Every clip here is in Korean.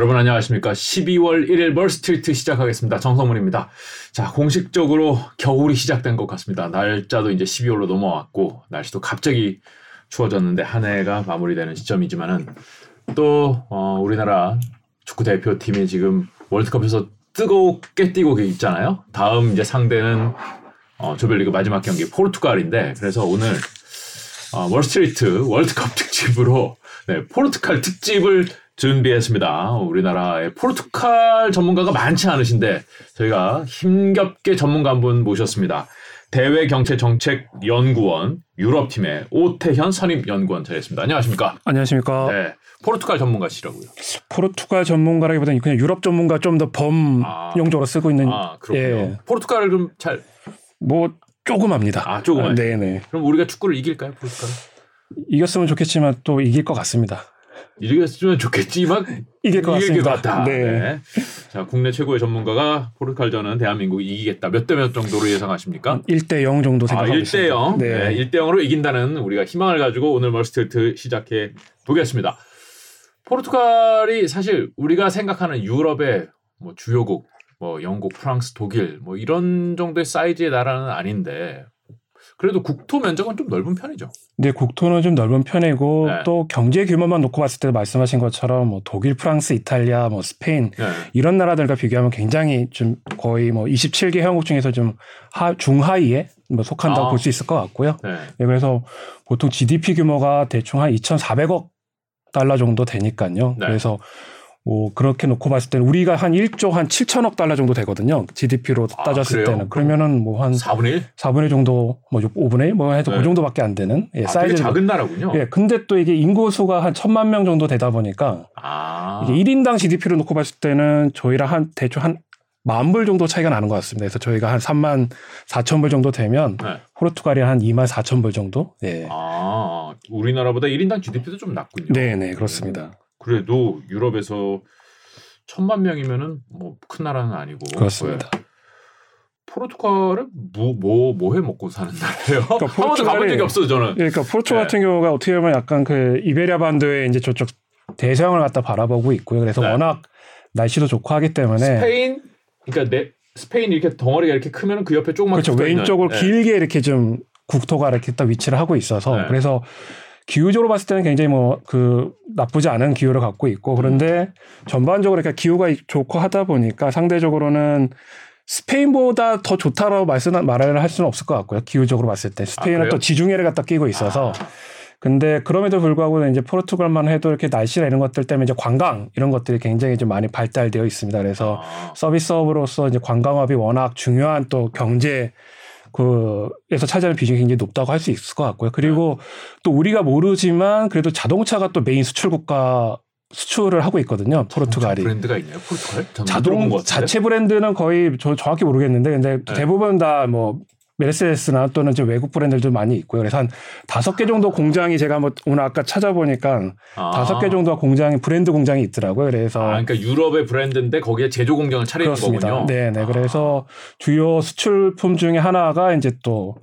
여러분 안녕하십니까. 12월 1일 멀스트리트 시작하겠습니다. 정성문입니다. 자, 공식적으로 겨울이 시작된 것 같습니다. 날짜도 이제 12월로 넘어왔고, 날씨도 갑자기 추워졌는데 한 해가 마무리되는 시점이지만은 또, 어, 우리나라 축구 대표팀이 지금 월드컵에서 뜨겁게 뛰고 있잖아요. 다음 이제 상대는 어, 조별리그 마지막 경기 포르투갈인데, 그래서 오늘 어, 월스트리트 월드컵 특집으로 네, 포르투갈 특집을 준비했습니다. 우리나라의 포르투갈 전문가가 많지 않으신데 저희가 힘겹게 전문가 한 분 모셨습니다. 대외 경제 정책 연구원 유럽팀의 오태현 선임 연구원 자리했습니다. 안녕하십니까? 안녕하십니까? 네. 포르투갈 전문가시라고요. 포르투갈 전문가라기보다는 그냥 유럽 전문가 좀 더 범 용적으로 쓰고 있는 아, 그렇군요. 예. 포르투갈을 좀 잘 뭐 조금 합니다. 아, 조금. 아, 네 네. 그럼 우리가 축구를 이길까요, 포르투갈? 이겼으면 좋겠지만 또 이길 것 같습니다. 이겼으면 좋겠지만 이길 것 이길 같다. 네. 네. 자, 국내 최고의 전문가가 포르투갈전은 대한민국이 이기겠다. 몇 대 몇 정도로 예상하십니까? 1대 0 정도 생각하고 아, 1대 있습니다. 0. 네. 네. 1대 0으로 이긴다는 우리가 희망을 가지고 오늘 멀스트리트 시작해 보겠습니다. 포르투갈이 사실 우리가 생각하는 유럽의 뭐 주요국, 뭐 영국, 프랑스, 독일 뭐 이런 정도의 사이즈의 나라는 아닌데 그래도 국토 면적은 좀 넓은 편이죠. 네, 국토는 좀 넓은 편이고 네. 또 경제 규모만 놓고 봤을 때 말씀하신 것처럼 뭐 독일, 프랑스, 이탈리아, 뭐 스페인 네. 이런 나라들과 비교하면 굉장히 좀 거의 뭐 27개 회원국 중에서 좀 하, 중하위에 뭐 속한다고 아. 볼수 있을 것 같고요. 네. 네, 그래서 보통 GDP 규모가 대충 한 2,400억 달러 정도 되니까요. 네. 그래서 뭐 그렇게 놓고 봤을 때는 우리가 한 1조 한 7천억 달러 정도 되거든요. GDP로 아, 따졌을 그래요? 때는 그러면은 뭐 한 4분의 1? 4분의 1 정도 뭐 5분의 1 뭐 해서 네. 그 정도밖에 안 되는 예, 아, 사이즈 작은 나라군요. 예, 근데 또 이게 인구 수가 한 천만 명 정도 되다 보니까 아. 이게 1인당 GDP로 놓고 봤을 때는 저희랑 한 대충 한 만불 정도 차이가 나는 것 같습니다. 그래서 저희가 한 3만 4천 불 정도 되면 네. 포르투갈이 한 2만 4천 불 정도. 예. 아, 우리나라보다 1인당 GDP도 좀 낮군요. 네, 네, 그렇습니다. 그래도 유럽에서 천만 명이면은 뭐 큰 나라는 아니고 그렇습니다. 왜? 포르투갈은 뭐뭐 뭐해 먹고 사는 나라예요? 한 번도 가본 적이 포르투갈이- 없어요, 저는. 그러니까 포르투갈 네. 같은 경우가 어떻게 보면 약간 그 이베리아 반도의 이제 저쪽 대서양을 갖다 바라보고 있고요. 그래서 네. 워낙 날씨도 좋고 하기 때문에 스페인 그러니까 내 스페인 이렇게 덩어리가 이렇게 크면은 그 옆에 조그맣게 그렇죠. 왼쪽으로 네. 길게 이렇게 좀 국토가 이렇게 딱 위치를 하고 있어서 네. 그래서 기후적으로 봤을 때는 굉장히 뭐 그 나쁘지 않은 기후를 갖고 있고 그런데 전반적으로 이렇게 기후가 좋고 하다 보니까 상대적으로는 스페인보다 더 좋다라고 말씀 말을 할 수는 없을 것 같고요. 기후적으로 봤을 때 스페인은 그래요? 또 지중해를 갖다 끼고 있어서 아, 근데 그럼에도 불구하고 이제 포르투갈만 해도 이렇게 날씨나 이런 것들 때문에 이제 관광 이런 것들이 굉장히 좀 많이 발달되어 있습니다. 그래서 아, 서비스업으로서 이제 관광업이 워낙 중요한 또 경제 그에서 차지하는 비중이 굉장히 높다고 할 수 있을 것 같고요. 그리고 또 우리가 모르지만 그래도 자동차가 또 메인 수출 국가 수출을 하고 있거든요. 포르투갈이. 브랜드가 있나요? 포르투갈? 자동? 자체 브랜드는 거의 저 정확히 모르겠는데 근데 네. 대부분 다 뭐 메르세데스나 또는 좀 외국 브랜드들도 많이 있고요. 그래서 한 다섯 개 정도 공장이 제가 뭐 오늘 아까 찾아보니까 아. 다섯 개 정도 공장이 브랜드 공장이 있더라고요. 그래서 아, 그러니까 유럽의 브랜드인데 거기에 제조 공장을 차리는 그렇습니다. 거군요. 네, 네. 아. 그래서 주요 수출품 중에 하나가 이제 또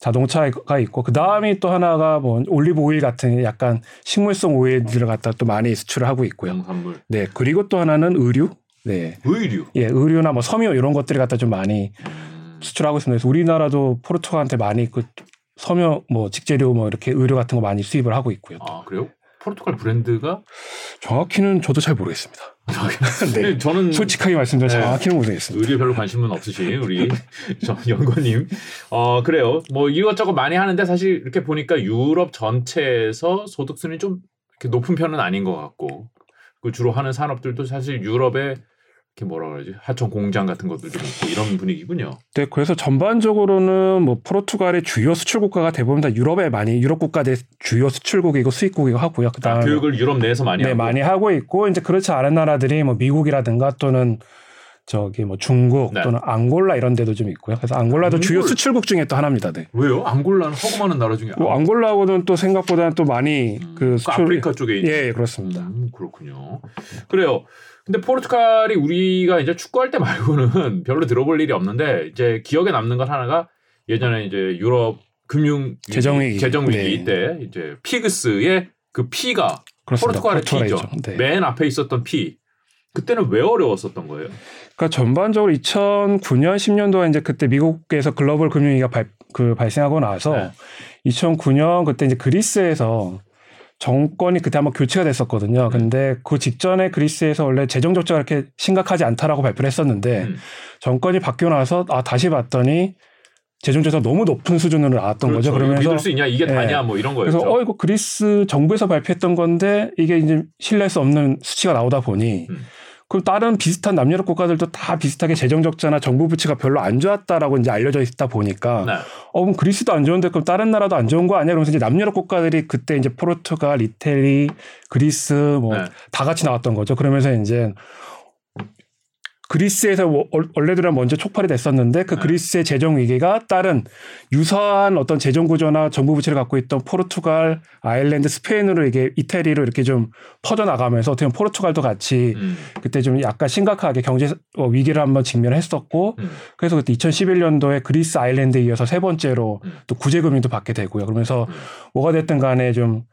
자동차가 있고 그 다음이 또 하나가 뭐 올리브 오일 같은 약간 식물성 오일들을 갖다 또 많이 수출을 하고 있고요. 농산물, 네, 그리고 또 하나는 의류. 네. 의류. 예, 의류나 뭐 섬유 이런 것들을 갖다 좀 많이 음, 수출하고 있습니다. 그래서 우리나라도 포르투갈한테 많이 그 섬유 뭐 직재료 뭐 이렇게 의류 같은 거 많이 수입을 하고 있고요. 아 그래요? 포르투갈 브랜드가 정확히는 저도 잘 모르겠습니다. 네. 저는 솔직하게 말씀드려 네. 정확히는 모르겠습니다. 의류에 별로 관심은 없으신 우리 저 연구님. 어 그래요. 뭐 이것저것 많이 하는데 사실 이렇게 보니까 유럽 전체에서 소득 좀 이렇게 높은 편은 아닌 것 같고 그 주로 하는 산업들도 사실 유럽에 이렇게 뭐라 그러지 하청 공장 같은 것들도 있고 이런 분위기군요. 네, 그래서 전반적으로는 뭐 포르투갈의 주요 수출 국가가 대부분 다 유럽에 많이 유럽 국가들 주요 수출국이고 수입국이고 하고요. 아, 그다음에 교육을 유럽 내에서 많이 네, 하고. 많이 하고 있고 이제 그렇지 않은 나라들이 뭐 미국이라든가 또는 저기 뭐 중국 네. 또는 앙골라 이런 데도 좀 있고요. 그래서 앙골라도 주요 앙골? 수출국 중에 또 하나입니다. 네. 왜요? 앙골라는 허금하는 나라 중에 뭐 앙골라하고는 또 생각보다는 또 많이 음, 그그 수출 아프리카 쪽에 있는. 예, 예, 그렇습니다. 음, 그렇군요. 그래요. 근데 포르투갈이 우리가 이제 축구할 때 말고는 별로 들어볼 일이 없는데 이제 기억에 남는 것 하나가 예전에 이제 유럽 금융 재정 위기. 재정 위기 네. 때 이제 PIGS의 그 P가 그렇습니다. 포르투갈의. 포르투갈이죠. 네. 맨 앞에 있었던 P. 그때는 왜 어려웠었던 거예요? 그러니까 전반적으로 2009년 10년도에 이제 그때 미국에서 글로벌 금융위기가 발, 그 발생하고 나서 네. 2009년 그때 이제 그리스에서 정권이 그때 한번 교체가 됐었거든요. 네. 근데 그 직전에 그리스에서 원래 재정 적자가 그렇게 심각하지 않다라고 발표를 했었는데 음. 정권이 바뀌고 나서 아 다시 봤더니 재정 적자가 너무 높은 수준으로 나왔던 그렇죠. 거죠. 그러면서 믿을 수 있냐 이게 예. 다냐 뭐 이런 거였죠. 그래서 어 이거 그리스 정부에서 발표했던 건데 이게 이제 신뢰할 수 없는 수치가 나오다 보니 음. 그럼 다른 비슷한 남유럽 국가들도 다 비슷하게 재정 적자나 정부 부채가 별로 안 좋았다라고 이제 알려져 있다 보니까 네. 어 그럼 그리스도 안 좋은데 그럼 다른 나라도 안 좋은 거 아니야? 그러면서 이제 남유럽 국가들이 그때 이제 포르투갈, 이태리, 그리스 뭐 네. 다 같이 나왔던 거죠. 그러면서 이제 그리스에서 원래대로 먼저 촉발이 됐었는데 그 네. 그리스의 재정 위기가 다른 유사한 어떤 재정 구조나 정부 부채를 갖고 있던 포르투갈, 아일랜드, 스페인으로 이게 이태리로 이렇게 좀 퍼져 나가면서 어떻게 보면 포르투갈도 같이 음. 그때 좀 약간 심각하게 경제 어, 위기를 한번 직면했었고 음. 그래서 그때 2011년도에 그리스 아일랜드에 이어서 세 번째로 음. 또 구제금융도 받게 되고요. 그러면서 음. 뭐가 됐든 간에 좀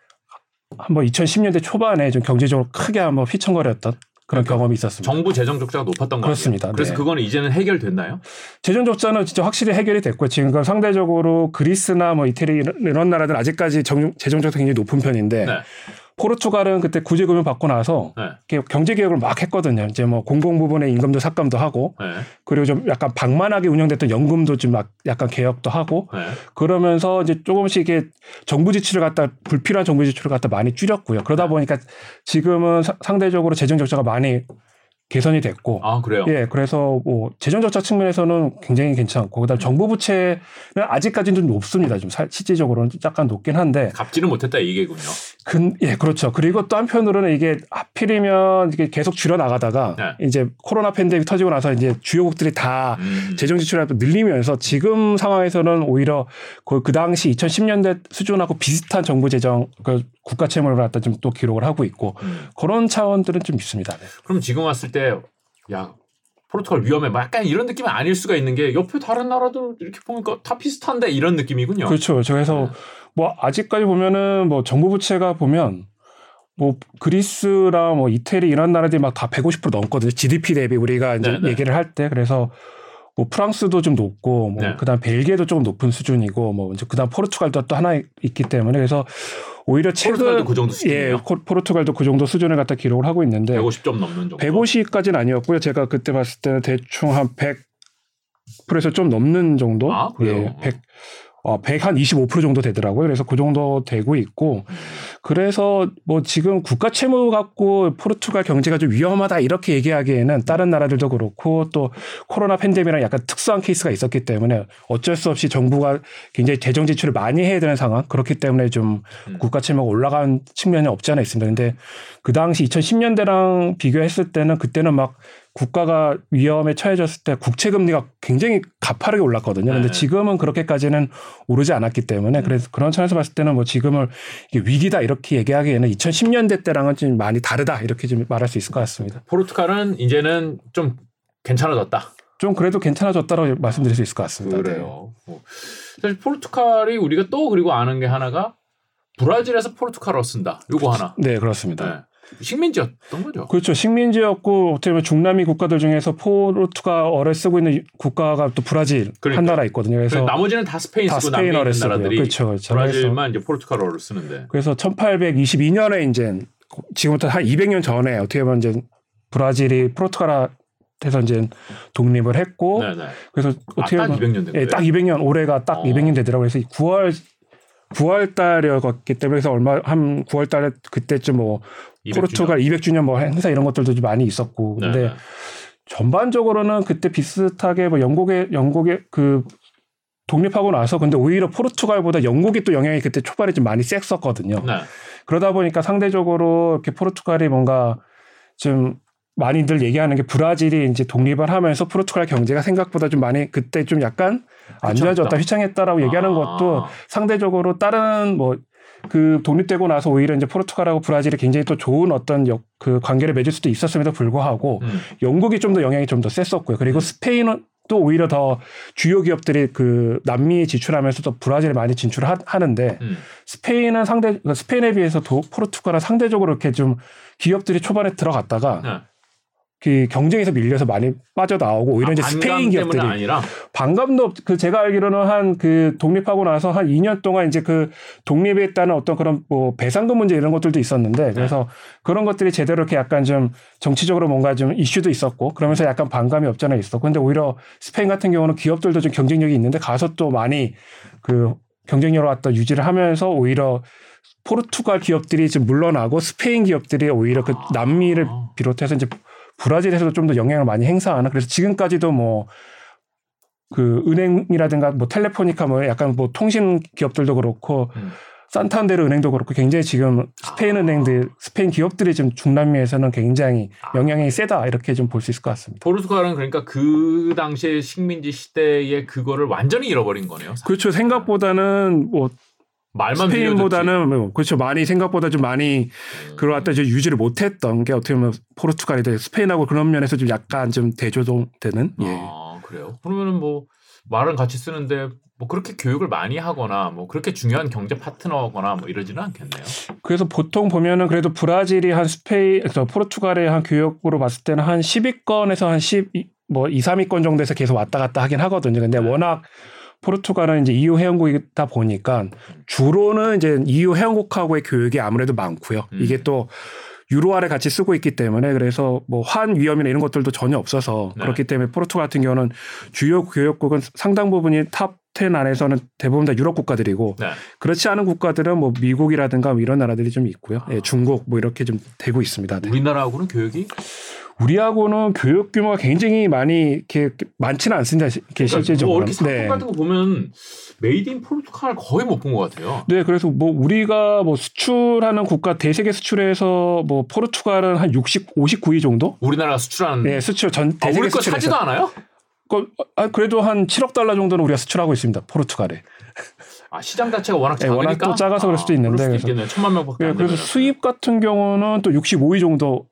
한번 2010년대 초반에 좀 경제적으로 크게 한번 휘청거렸던 그런 그러니까 경험이 있었습니다. 정부 재정 적자가 높았던 거 그렇습니다. 그래서 네. 그거는 이제는 해결됐나요? 재정 적자는 진짜 확실히 해결이 됐고 지금 상대적으로 그리스나 뭐 이태리 이런, 이런 나라들 아직까지 정, 재정 적자 굉장히 높은 편인데 네. 포르투갈은 그때 구제금융 받고 나서 네. 경제 개혁을 막 했거든요. 이제 뭐 공공 부분의 임금도 삭감도 하고 네. 그리고 좀 약간 방만하게 운영됐던 연금도 좀 막 약간 개혁도 하고 네. 그러면서 이제 조금씩 이게 정부 지출을 갖다 불필요한 정부 지출을 갖다 많이 줄였고요. 그러다 네. 보니까 지금은 사- 상대적으로 재정 적자가 많이 개선이 됐고 아 그래요. 예, 그래서 뭐 재정 적자 측면에서는 굉장히 괜찮고 그다음 에 정부 부채는 아직까지는 좀 높습니다. 좀 사- 실질적으로는 약간 높긴 한데 갚지는 못했다 이 얘기군요. 근, 예, 그렇죠. 그리고 또 한편으로는 이게 하필이면 이게 계속 줄여 나가다가 네. 이제 코로나 팬데믹 터지고 나서 이제 주요국들이 다 음. 재정 지출을 늘리면서 지금 상황에서는 오히려 그, 그 당시 2010년대 수준하고 비슷한 정부 재정 그 국가 채무를 갖다 좀 또 기록을 하고 있고 음. 그런 차원들은 좀 있습니다. 네. 그럼 지금 왔을 때 야 포르투갈 위험해. 막 약간 이런 느낌이 아닐 수가 있는 게 옆에 다른 나라들 이렇게 보니까 다 비슷한데 이런 느낌이군요. 그렇죠. 그래서 네. 뭐 아직까지 보면은 뭐 정부 부채가 보면 뭐 그리스랑 뭐 이태리 이런 나라들이 막 다 150% 넘거든요. GDP 대비 우리가 이제 네, 네. 얘기를 할 때 그래서 뭐 프랑스도 좀 높고 뭐 네. 그다음 벨기에도 조금 높은 수준이고 뭐 이제 그다음 포르투갈도 또 하나 있기 때문에 그래서 오히려 최근 포르투갈도 그 정도 예, 수준이에요. 코- 포르투갈도 그 정도 수준을 갖다 기록을 하고 있는데 150점 넘는 정도. 150까지는 아니었고요. 제가 그때 봤을 때는 대충 한 100%에서 좀 넘는 정도. 아, 그래요? 예, 100, 어, 100 한 25% 정도 되더라고요. 그래서 그 정도 되고 있고. 음. 그래서 뭐 지금 국가 채무 갖고 포르투갈 경제가 좀 위험하다 이렇게 얘기하기에는 다른 나라들도 그렇고 또 코로나 팬데믹이랑 약간 특수한 케이스가 있었기 때문에 어쩔 수 없이 정부가 굉장히 재정 지출을 많이 해야 되는 상황 그렇기 때문에 좀 음. 국가 채무가 올라간 측면이 없지 않아 있습니다. 근데 그 당시 2010년대랑 비교했을 때는 그때는 막 국가가 위험에 처해졌을 때 국채 금리가 굉장히 가파르게 올랐거든요. 근데 네. 지금은 그렇게까지는 오르지 않았기 때문에 그래서 그런 차원에서 봤을 때는 뭐 지금을 이게 위기다 이렇게 얘기하기에는 2010년대 때랑은 좀 많이 다르다 이렇게 좀 말할 수 있을 것 같습니다. 포르투갈은 이제는 좀 괜찮아졌다. 좀 그래도 괜찮아졌다고 말씀드릴 수 있을 것 같습니다. 네. 그래요. 뭐. 사실 포르투갈이 우리가 또 그리고 아는 게 하나가 브라질에서 포르투갈어 쓴다. 요거 하나. 네, 그렇습니다. 네. 식민지였던 거죠. 그렇죠. 식민지였고 어떻게 보면 중남미 국가들 중에서 포르투갈어를 쓰고 있는 국가가 또 브라질 그러니까. 한 나라 있거든요. 그래서 나머지는 다 스페인 다 쓰고 스페인어를 쓰고요. 나라들이 그렇죠, 그렇죠. 브라질만 이제 포르투갈어를 쓰는데. 그래서 1822년에 이제 지금부터 한 200년 전에 어떻게 보면 이제 브라질이 포르투갈에서 이제 독립을 했고 네네. 그래서 아, 어떻게 딱 보면 200년 된. 예, 딱 200년 올해가 딱 어. 200년 되더라고요. 그래서 9월 9월 달이었기 때문에 그래서 얼마 한 9월 달에 그때쯤 뭐200 포르투갈 200주년 뭐 행사 이런 것들도 좀 많이 있었고. 근데 네네. 전반적으로는 그때 비슷하게 뭐 영국의 영국의 그 독립하고 나서 근데 오히려 포르투갈보다 영국이 또 영향이 그때 초반에 좀 많이 셌었거든요. 네. 그러다 보니까 상대적으로 이렇게 포르투갈이 뭔가 좀 많이들 얘기하는 게 브라질이 이제 독립을 하면서 포르투갈 경제가 생각보다 좀 많이 그때 좀 약간 안 좋아졌다 휘청했다. 휘청했다라고 얘기하는 아. 것도 상대적으로 다른 뭐 그 독립되고 나서 오히려 이제 포르투갈하고 브라질이 굉장히 또 좋은 어떤 역, 그 관계를 맺을 수도 있었음에도 불구하고 음. 영국이 좀 더 영향이 좀 더 셌었고요. 그리고 스페인은 또 오히려 더 주요 기업들이 그 남미에 지출하면서도 브라질에 많이 진출을 하, 하는데 음. 스페인은 상대 그러니까 스페인에 비해서 도 포르투갈은 상대적으로 이렇게 좀 기업들이 초반에 들어갔다가 네. 그 경쟁에서 밀려서 많이 빠져나오고 오히려 아, 이제 스페인 기업들이 아니라? 반감도 없- 그 제가 알기로는 한 그 독립하고 나서 한 2년 동안 이제 그 독립에 따른 어떤 그런 뭐 배상금 문제 이런 것들도 있었는데 그래서 그런 것들이 제대로 이렇게 약간 좀 정치적으로 뭔가 좀 이슈도 있었고 그러면서 약간 반감이 없잖아 있었고 근데 오히려 스페인 같은 경우는 기업들도 좀 경쟁력이 있는데 가서 또 많이 그 경쟁력을 갖다 유지를 하면서 오히려 포르투갈 기업들이 좀 물러나고 스페인 기업들이 오히려 그 남미를 비롯해서 이제 브라질에서도 좀 더 영향을 많이 행사하는 그래서 지금까지도 뭐 그 은행이라든가 뭐 텔레포니카 뭐 약간 뭐 통신 기업들도 그렇고 음. 산탄데르 은행도 그렇고 굉장히 지금 스페인 은행들 스페인 기업들이 지금 중남미에서는 굉장히 영향이 세다 이렇게 좀 볼 수 있을 것 같습니다. 포르투갈은 그러니까 그 당시에 식민지 시대에 그거를 완전히 잃어버린 거네요. 그렇죠. 생각보다는 뭐 말만 스페인보다는 뭐 그렇죠. 많이 생각보다 좀 많이 음. 그걸 갖다 좀 유지를 못했던 게 어떻게 보면 포르투갈이 돼 스페인하고 그런 면에서 좀 약간 좀 대조되는 예. 아 그래요? 그러면은 뭐 말은 같이 쓰는데 뭐 그렇게 교육을 많이 하거나 뭐 그렇게 중요한 경제 파트너거나 뭐 이러지는 않겠네요. 그래서 보통 보면은 그래도 브라질이 한 스페인, 포르투갈의 한 교역으로 봤을 때는 한 10위권에서 한 10, 뭐 2, 3위권 정도에서 계속 왔다 갔다 하긴 하거든요. 근데 네. 워낙 포르투갈은 이제 EU 회원국이다 보니까 주로는 이제 EU 회원국하고의 교역이 아무래도 많고요. 음. 이게 또 유로화를 같이 쓰고 있기 때문에 그래서 뭐 환 위험이나 이런 것들도 전혀 없어서 네. 그렇기 때문에 포르투갈 같은 경우는 주요 교역국은 상당 부분이 top 10 안에서는 대부분 다 유럽 국가들이고 네. 그렇지 않은 국가들은 뭐 미국이라든가 뭐 이런 나라들이 좀 있고요. 예, 중국 뭐 이렇게 좀 되고 있습니다. 네. 우리나라하고는 교역이 우리하고는 교역 규모가 굉장히 많이 이렇게 많지는 않습니다. 이렇게 그러니까 뭐 실질적으로. 이렇게 상품 같은 거 보면 made in Portugal 거의 못 본 것 같아요. 네, 그래서 뭐 우리가 뭐 수출하는 국가 대세계 수출에서 뭐 포르투갈은 한 60, 59위 정도? 우리나라가 수출하는 네, 수출 전 아, 대세계 우리 거 수출에서. 사지도 않아요? 그, 아, 그래도 한 7억 달러 정도는 우리가 수출하고 있습니다. 포르투갈에. 아, 시장 자체가 워낙 네, 작으니까 워낙 또 작아서 그럴 수도 있는데, 그럴 그래서- 수도. 천만 명밖에 네, 안 그래서. 수입 같은 경우는 또 65위 정도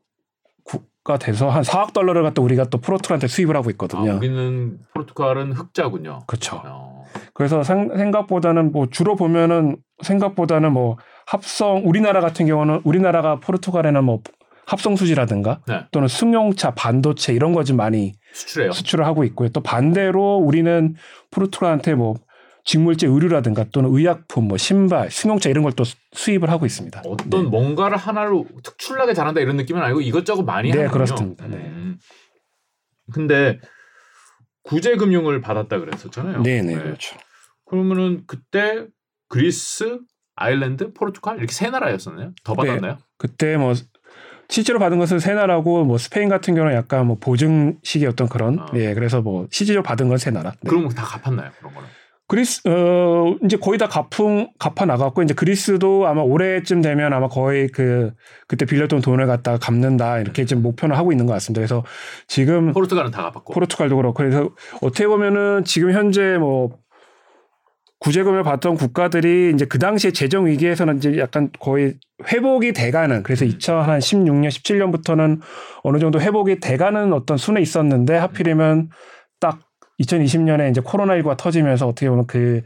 가 돼서 한 4억 달러를 갖다 우리가 또 포르투갈한테 수입을 하고 아, 있거든요. 우리는 포르투갈은 흑자군요. 그렇죠. 어. 그래서 생, 생각보다는 뭐 주로 보면은 생각보다는 뭐 합성 우리나라 같은 경우는 우리나라가 포르투갈에는 뭐 합성 수지라든가 네. 또는 승용차, 반도체 이런 거 좀 많이 수출해요. 수출을 하고 있고요. 또 반대로 우리는 포르투갈한테 뭐 직물제 의류라든가 또는 의약품, 뭐 신발, 승용차 이런 걸 또 수입을 하고 있습니다. 어떤 네. 뭔가를 하나로 특출나게 잘한다 이런 느낌은 아니고 이것저것 많이 네, 하는군요. 그렇습니다. 네. 음. 근데 구제 금융을 받았다 그랬었잖아요. 네, 네, 그렇죠. 그러면은 그때 그리스, 아일랜드, 포르투갈 이렇게 세 나라였었나요? 더 네. 받았나요? 그때 뭐 실제로 받은 것은 세 나라고 뭐 스페인 같은 경우는 약간 뭐 보증식의 어떤 그런 아. 예 그래서 뭐 실질적으로 받은 건 세 나라. 네. 그럼 다 갚았나요? 그런 거는? 그리스 어 이제 거의 다 갚은 갚아 나갔고 이제 그리스도 아마 올해쯤 되면 아마 거의 그 그때 빌렸던 돈을 갖다가 갚는다 이렇게 지금 목표는 하고 있는 것 같습니다. 그래서 지금 포르투갈은 다 갚았고. 포르투갈도 그렇고 그래서 어떻게 보면은 지금 현재 뭐 구제금을 받던 국가들이 이제 그 당시에 재정 위기에서는 이제 약간 거의 회복이 돼가는 그래서 2016년 17년부터는 어느 정도 회복이 돼가는 어떤 순에 있었는데 하필이면 딱 2020년에 이제 코로나19가 터지면서 어떻게 보면 그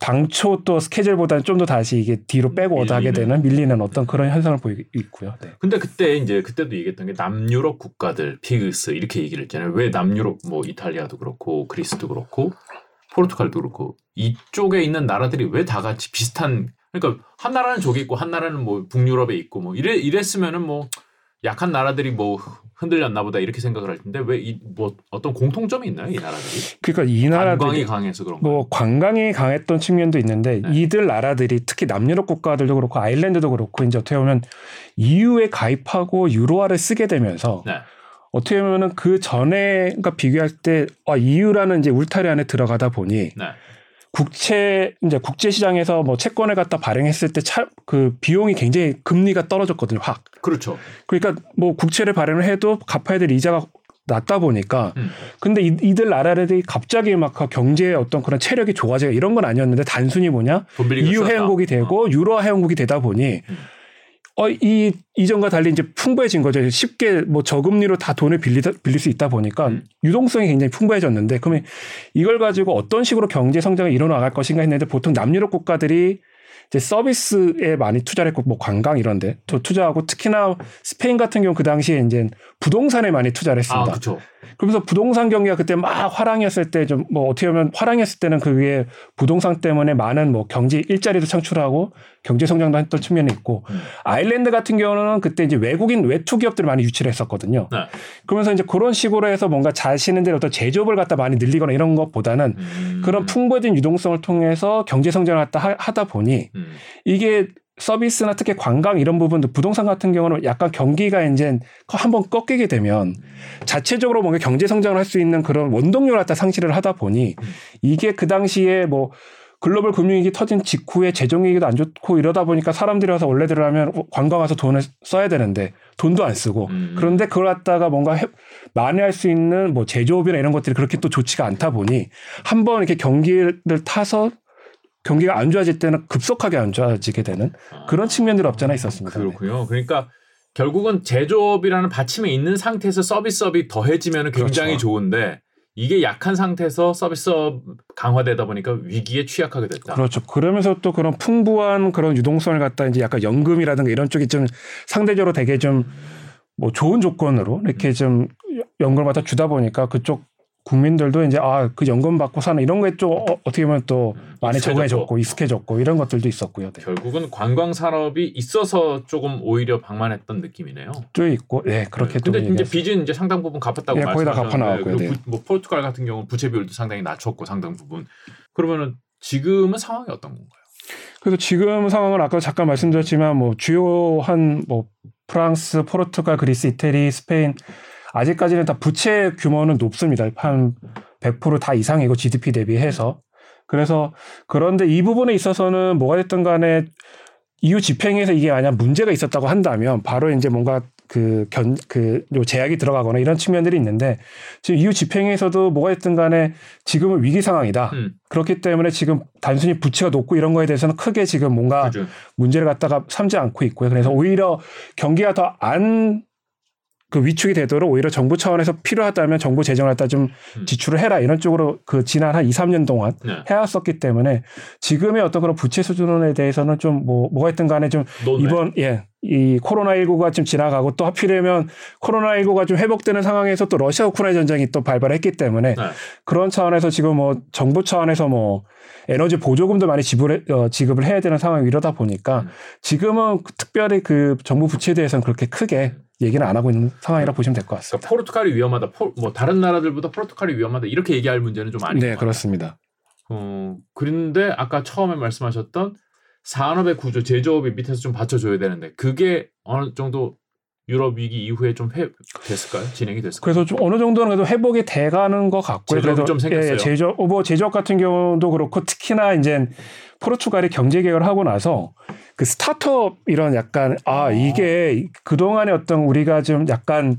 당초 또 스케줄보다는 좀 더 다시 이게 뒤로 빼고 오다하게 밀리는. 되는 밀리는 어떤 그런 현상을 보이고 있고요. 네. 근데 그때 이제 그때도 얘기했던 게 남유럽 국가들 피그스 이렇게 얘기를 했잖아요. 왜 남유럽 뭐 이탈리아도 그렇고 그리스도 그렇고 포르투갈도 그렇고 이쪽에 있는 나라들이 왜 다 같이 비슷한 그러니까 한 나라는 저기 있고 한 나라는 뭐 북유럽에 있고 뭐 이래 이랬으면은 뭐 약한 나라들이 뭐 흔들렸나 보다 이렇게 생각을 할 텐데 왜 이 뭐 어떤 공통점이 있나요 이 나라들이? 그러니까 이 나라들이 관광이 강해서 그런 거. 뭐 관광이 강했던 측면도 있는데 네. 이들 나라들이 특히 남유럽 국가들도 그렇고 아일랜드도 그렇고 이제 어떻게 보면 EU에 가입하고 유로화를 쓰게 되면서 네. 어떻게 보면은 그 전에 가 비교할 때 아, EU라는 이제 울타리 안에 들어가다 보니 네. 국채 이제 국제 시장에서 뭐 채권을 갖다 발행했을 때 그 비용이 굉장히 금리가 떨어졌거든요. 확. 그렇죠. 그러니까 뭐 국채를 발행을 해도 갚아야 될 이자가 낮다 보니까 음. 근데 이, 이들 나라들이 갑자기 막 경제의 어떤 그런 체력이 좋아지고 이런 건 아니었는데 단순히 뭐냐 썼다. 회원국이 어. 되고 유로 회원국이 되다 보니 음. 어, 이 이전과 달리 이제 풍부해진 거죠. 쉽게 뭐 저금리로 다 돈을 빌리다, 빌릴 수 있다 보니까 음. 유동성이 굉장히 풍부해졌는데 그러면 이걸 가지고 어떤 식으로 경제 성장을 이뤄나갈 것인가 했는데 보통 남유럽 국가들이 이제 서비스에 많이 투자를 했고 뭐 관광 이런데 또 투자하고 특히나 스페인 같은 경우 그 당시에 이제 부동산에 많이 투자를 했습니다. 아, 그러면서 부동산 경기가 그때 막 화랑이었을 때 좀 뭐 어떻게 보면 화랑이었을 때는 그 위에 부동산 때문에 많은 뭐 경제 일자리도 창출하고 경제 성장도 했던 측면이 있고 음. 아일랜드 같은 경우는 그때 이제 외국인 외투 기업들을 많이 유치를 했었거든요. 네. 그러면서 이제 그런 식으로 해서 뭔가 자신들의 어떤 제조업을 갖다 많이 늘리거나 이런 것보다는 음. 그런 풍부해진 유동성을 통해서 경제 성장을 갖다 하- 하다 보니 음. 이게 서비스나 특히 관광 이런 부분도 부동산 같은 경우는 약간 경기가 이제 한번 꺾이게 되면 자체적으로 뭔가 경제 성장을 할 수 있는 그런 원동력을 갖다 상실을 하다 보니 음. 이게 그 당시에 뭐 글로벌 금융위기 터진 직후에 재정위기도 안 좋고 이러다 보니까 사람들이 와서 원래대로 하면 관광 와서 돈을 써야 되는데 돈도 안 쓰고 음. 그런데 그걸 갖다가 뭔가 해- 만회할 수 있는 뭐 제조업이나 이런 것들이 그렇게 또 좋지가 않다 보니 한번 이렇게 경기를 타서 경기가 안 좋아질 때는 급속하게 안 좋아지게 되는 그런 측면들이 없잖아 있었습니다. 네. 그렇군요. 그러니까 결국은 제조업이라는 받침에 있는 상태에서 서비스업이 더해지면 굉장히 그렇죠. 좋은데 이게 약한 상태에서 서비스업 강화되다 보니까 위기에 취약하게 됐다. 그렇죠. 그러면서 또 그런 풍부한 그런 유동성을 갖다 이제 약간 연금이라든가 이런 쪽이 좀 상대적으로 되게 좀 뭐 좋은 조건으로 이렇게 좀 연금을 갖다 주다 보니까 그쪽 국민들도 이제 아 그 연금 받고 사는 이런 거에 좀 어, 떻게 보면 또 많이. 적응해졌고 익숙해졌고 이런 것들도 있었고요. 네. 결국은 관광 산업이 있어서 조금 오히려 방만했던 느낌이네요. 좀 있고 네 그렇게 또 근데 이제. 빚은 이제 상당 부분 갚았다고 예, 거의 다 말씀하셨는데 갚아 나왔고요. 그리고 네. 부- 뭐 포르투갈 같은 경우 부채 비율도 상당히 낮췄고 상당 부분. 그러면은 지금은 상황이 어떤 건가요? 그래서 지금 상황은 아까 잠깐 말씀드렸지만 뭐 주요한 뭐 프랑스, 포르투갈, 그리스, 이태리, 스페인 아직까지는 다 부채 규모는 높습니다. 한 100%다 이상이고 GDP 대비해서 그래서 그런데 이 부분에 있어서는 뭐가 됐든 간에 EU 집행에서 이게 만약 문제가 있었다고 한다면 바로 이제 뭔가 그 견, 그, 요 제약이 들어가거나 이런 측면들이 있는데 지금 EU 집행에서도 뭐가 됐든 간에 지금은 위기 상황이다. 음, 그렇기 때문에 지금 단순히 부채가 높고 이런 거에 대해서는 크게 지금 뭔가 그죠. 문제를 갖다가 삼지 않고 있고요. 그래서 오히려 경기가 더 안 그 위축이 되도록 오히려 정부 차원에서 필요하다면 정부 재정을 갖다 좀 음. 지출을 해라 이런 쪽으로 그 지난 한 2, 3년 동안 네. 해왔었기 때문에 지금의 어떤 그런 부채 수준에 대해서는 좀 뭐 뭐가 있든 간에 좀 논외. 이번 예. 이 코로나19가 좀 지나가고 또 하필이면 코로나19가 좀 회복되는 상황에서 또 러시아 우크라이나 전쟁이 또 발발했기 때문에 네. 그런 차원에서 지금 뭐 정부 차원에서 뭐 에너지 보조금도 많이 지불해, 어, 지급을 해야 되는 상황이 이러다 보니까 음. 지금은 그 특별히 그 정부 부채에 대해서는 그렇게 크게 얘기는 안 하고 있는 상황이라 보시면 될것 그러니까 같습니다. 포르투갈이 위험하다. 포, 뭐 다른 나라들보다 포르투갈이 위험하다. 이렇게 얘기할 문제는 좀 아닌 네, 것. 그렇습니다. 어, 그런데 아까 처음에 말씀하셨던 산업의 구조, 제조업이 밑에서 좀 받쳐줘야 되는데 그게 어느 정도 유럽 위기 이후에 좀 회, 됐을까요? 진행이 됐을까요? 그래서 좀 어느 정도는 그래도 회복이 돼가는 것 같고요. 제조업이 그래도 좀 생겼어요. 예, 제조업, 뭐 제조업 같은 경우도 그렇고 특히나 이제 포르투갈이 경제 개혁을 하고 나서 그 스타트업 이런 약간 아 이게 그 동안에 어떤 우리가 좀 약간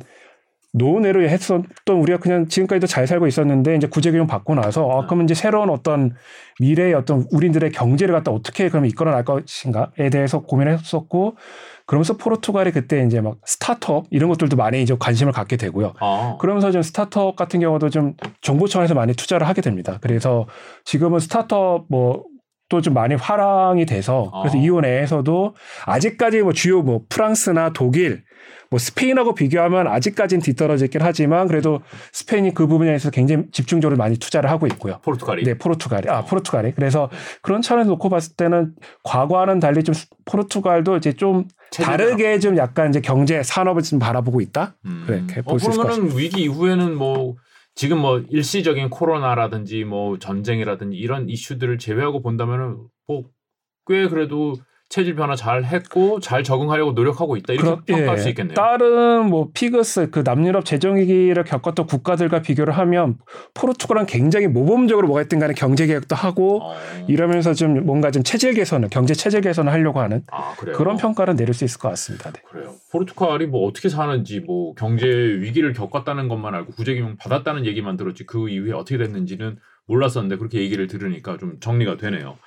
노내로 했었던 우리가 그냥 지금까지도 잘 살고 있었는데 이제 구제금융 받고 나서 아, 그러면 이제 새로운 어떤 미래의 어떤 우리들의 경제를 갖다 어떻게 그러면 이끌어 날 것인가에 대해서 고민했었고 그러면서 포르투갈이 그때 이제 막 스타트업 이런 것들도 많이 이제 관심을 갖게 되고요. 아, 그러면서 좀 스타트업 같은 경우도 좀 정부 차원에서 많이 투자를 하게 됩니다. 그래서 지금은 스타트업 뭐 또 좀 많이 활황이 돼서 그래서 아. EU 내에서도 아직까지 뭐 주요 뭐 프랑스나 독일 뭐 스페인하고 비교하면 아직까지는 뒤떨어지긴 하지만 그래도 스페인이 그 부분에 대해서 굉장히 집중적으로 많이 투자를 하고 있고요. 포르투갈이. 네, 포르투갈이. 아, 포르투갈이. 그래서 그런 차원에서 놓고 봤을 때는 과거와는 달리 좀 포르투갈도 이제 좀 체제가- 다르게 좀 약간 이제 경제 산업을 좀 바라보고 있다. 음. 그렇게 어, 볼수 있을 것 그러면은 위기 이후에는 뭐 지금 뭐 일시적인 코로나라든지 뭐 전쟁이라든지 이런 이슈들을 제외하고 본다면은 뭐꽤 그래도 체질 변화 잘 했고 잘 적응하려고 노력하고 있다 이렇게 그렇- 평가할 예. 수 있겠네요. 다른 뭐 피그스 그 남유럽 재정위기를 겪었던 국가들과 비교를 하면 포르투갈은 굉장히 모범적으로 뭐가 있든 간에 경제 개혁도 하고 어. 이러면서 좀 뭔가 좀 체질 개선을 경제 체질 개선을 하려고 하는 아. 그런 평가를 내릴 수 있을 것 같습니다. 네. 그래요. 포르투갈이 뭐 어떻게 사는지 뭐 경제 위기를 겪었다는 것만 알고 구제금융 받았다는 얘기만 들었지 그 이후에 어떻게 됐는지는 몰랐었는데 그렇게 얘기를 들으니까 좀 정리가 되네요.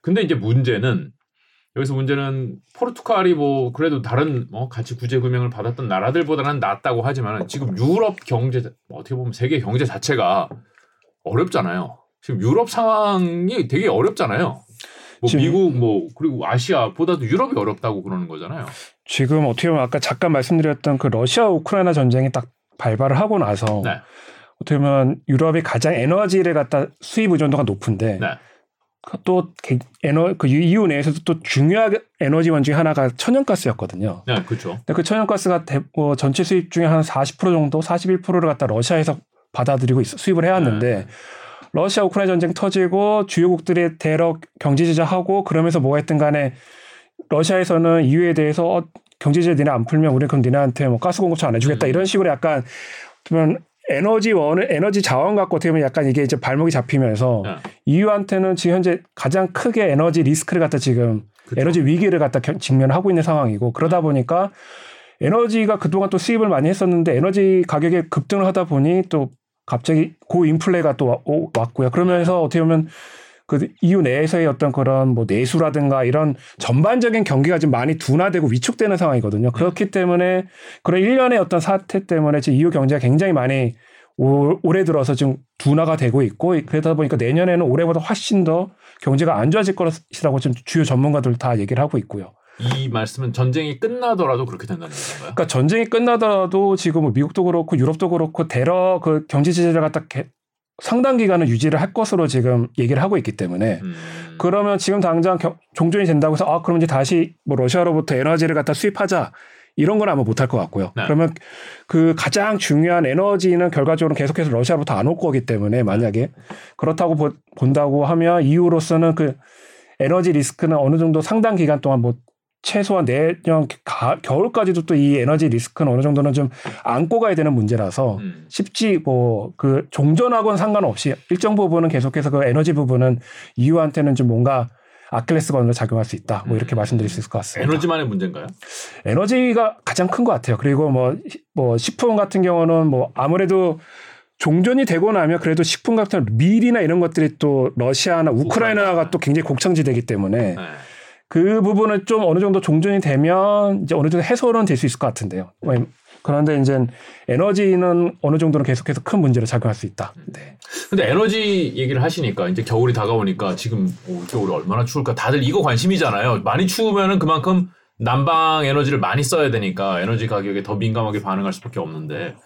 근데 이제 문제는 여기서 문제는 포르투갈이 뭐 그래도 다른 뭐 같이 구제금융을 받았던 나라들보다는 낫다고 하지만 지금 유럽 경제 뭐 어떻게 보면 세계 경제 자체가 어렵잖아요. 지금 유럽 상황이 되게 어렵잖아요. 뭐 지금- 미국 뭐 그리고 아시아보다도 유럽이 어렵다고 그러는 거잖아요. 지금 어떻게 보면 아까 잠깐 말씀드렸던 그 러시아 우크라이나 전쟁이 딱 발발을 하고 나서 네. 어떻게 보면 유럽이 가장 에너지를 갖다 수입 의존도가 높은데 네. 또 개- 에너 그 EU 내에서도 또 중요한 에너지원 중에 하나가 천연가스였거든요. 네, 그렇죠. 근데 그 천연가스가 대, 어, 전체 수입 중에 한 40% 정도, 41%를 갖다 러시아에서 받아들이고 있, 수입을 해왔는데 네. 러시아 우크라이나 전쟁 터지고 주요국들이 대러 경제 제재하고 그러면서 뭐가 했든 간에 러시아에서는 EU에 대해서 어, 경제 제재 니네 안 풀면 우리 그럼 니네한테 뭐 가스 공급처 안 해주겠다 음. 이런 식으로 약간 그러면 에너지 원을 에너지 자원 갖고 어떻게 보면 약간 이게 이제 발목이 잡히면서 네. EU한테는 지금 현재 가장 크게 에너지 리스크를 갖다 지금 그쵸. 에너지 위기를 갖다 겨- 직면하고 있는 상황이고 그러다 보니까 에너지가 그동안 또 수입을 많이 했었는데 에너지 가격이 급등을 하다 보니 또 갑자기 고인플레가 또 와- 오- 왔고요. 그러면서 어떻게 보면 그 EU 내에서의 어떤 그런 뭐 내수라든가 이런 전반적인 경기가 좀 많이 둔화되고 위축되는 상황이거든요. 그렇기 때문에 그런 일련의 어떤 사태 때문에 지금 EU 경제가 굉장히 많이 올- 올해 들어서 지금 둔화가 되고 있고 그러다 보니까 내년에는 올해보다 훨씬 더 경제가 안 좋아질 것이라고 지금 주요 전문가들 다 얘기를 하고 있고요. 이 말씀은 전쟁이 끝나더라도 그렇게 된다는 건가요? 그러니까 전쟁이 끝나더라도 지금 뭐 미국도 그렇고 유럽도 그렇고 대러 그 경제 제재를 갖다 개- 상당 기간은 유지를 할 것으로 지금 얘기를 하고 있기 때문에 음. 그러면 지금 당장 겨- 종전이 된다고 해서 아 그럼 이제 다시 뭐 러시아로부터 에너지를 갖다 수입하자 이런 건 아마 못할 것 같고요. 네. 그러면 그 가장 중요한 에너지는 결과적으로 계속해서 러시아로부터 안 올 거기 때문에 만약에 그렇다고 보- 본다고 하면 이후로서는 그 에너지 리스크는 어느 정도 상당 기간 동안 뭐 최소한 내년 가- 겨울까지도 또 이 에너지 리스크는 어느 정도는 좀 안고 가야 되는 문제라서 음. 쉽지 뭐 그 종전하고는 상관없이 일정 부분은 계속해서 그 에너지 부분은 EU한테는 좀 뭔가 아킬레스건으로 작용할 수 있다. 뭐 이렇게 음. 말씀드릴 수 있을 것 같습니다. 에너지만의 문제인가요? 에너지가 가장 큰 것 같아요. 그리고 뭐, 뭐 식품 같은 경우는 뭐 아무래도 종전이 되고 나면 그래도 식품 같은 밀이나 이런 것들이 또 러시아나 우크라이나가 우크라이나. 또 굉장히 곡창지대이기 때문에 네. 그 부분은 좀 어느 정도 종전이 되면 이제 어느 정도 해소는 될 수 있을 것 같은데요. 뭐 그런데 이제 에너지는 어느 정도는 계속해서 큰 문제로 작용할 수 있다. 네. 근데 에너지 얘기를 하시니까 이제 겨울이 다가오니까 지금 올 겨울이 얼마나 추울까 다들 이거 관심이잖아요. 많이 추우면은 그만큼 난방 에너지를 많이 써야 되니까 에너지 가격에 더 민감하게 반응할 수밖에 없는데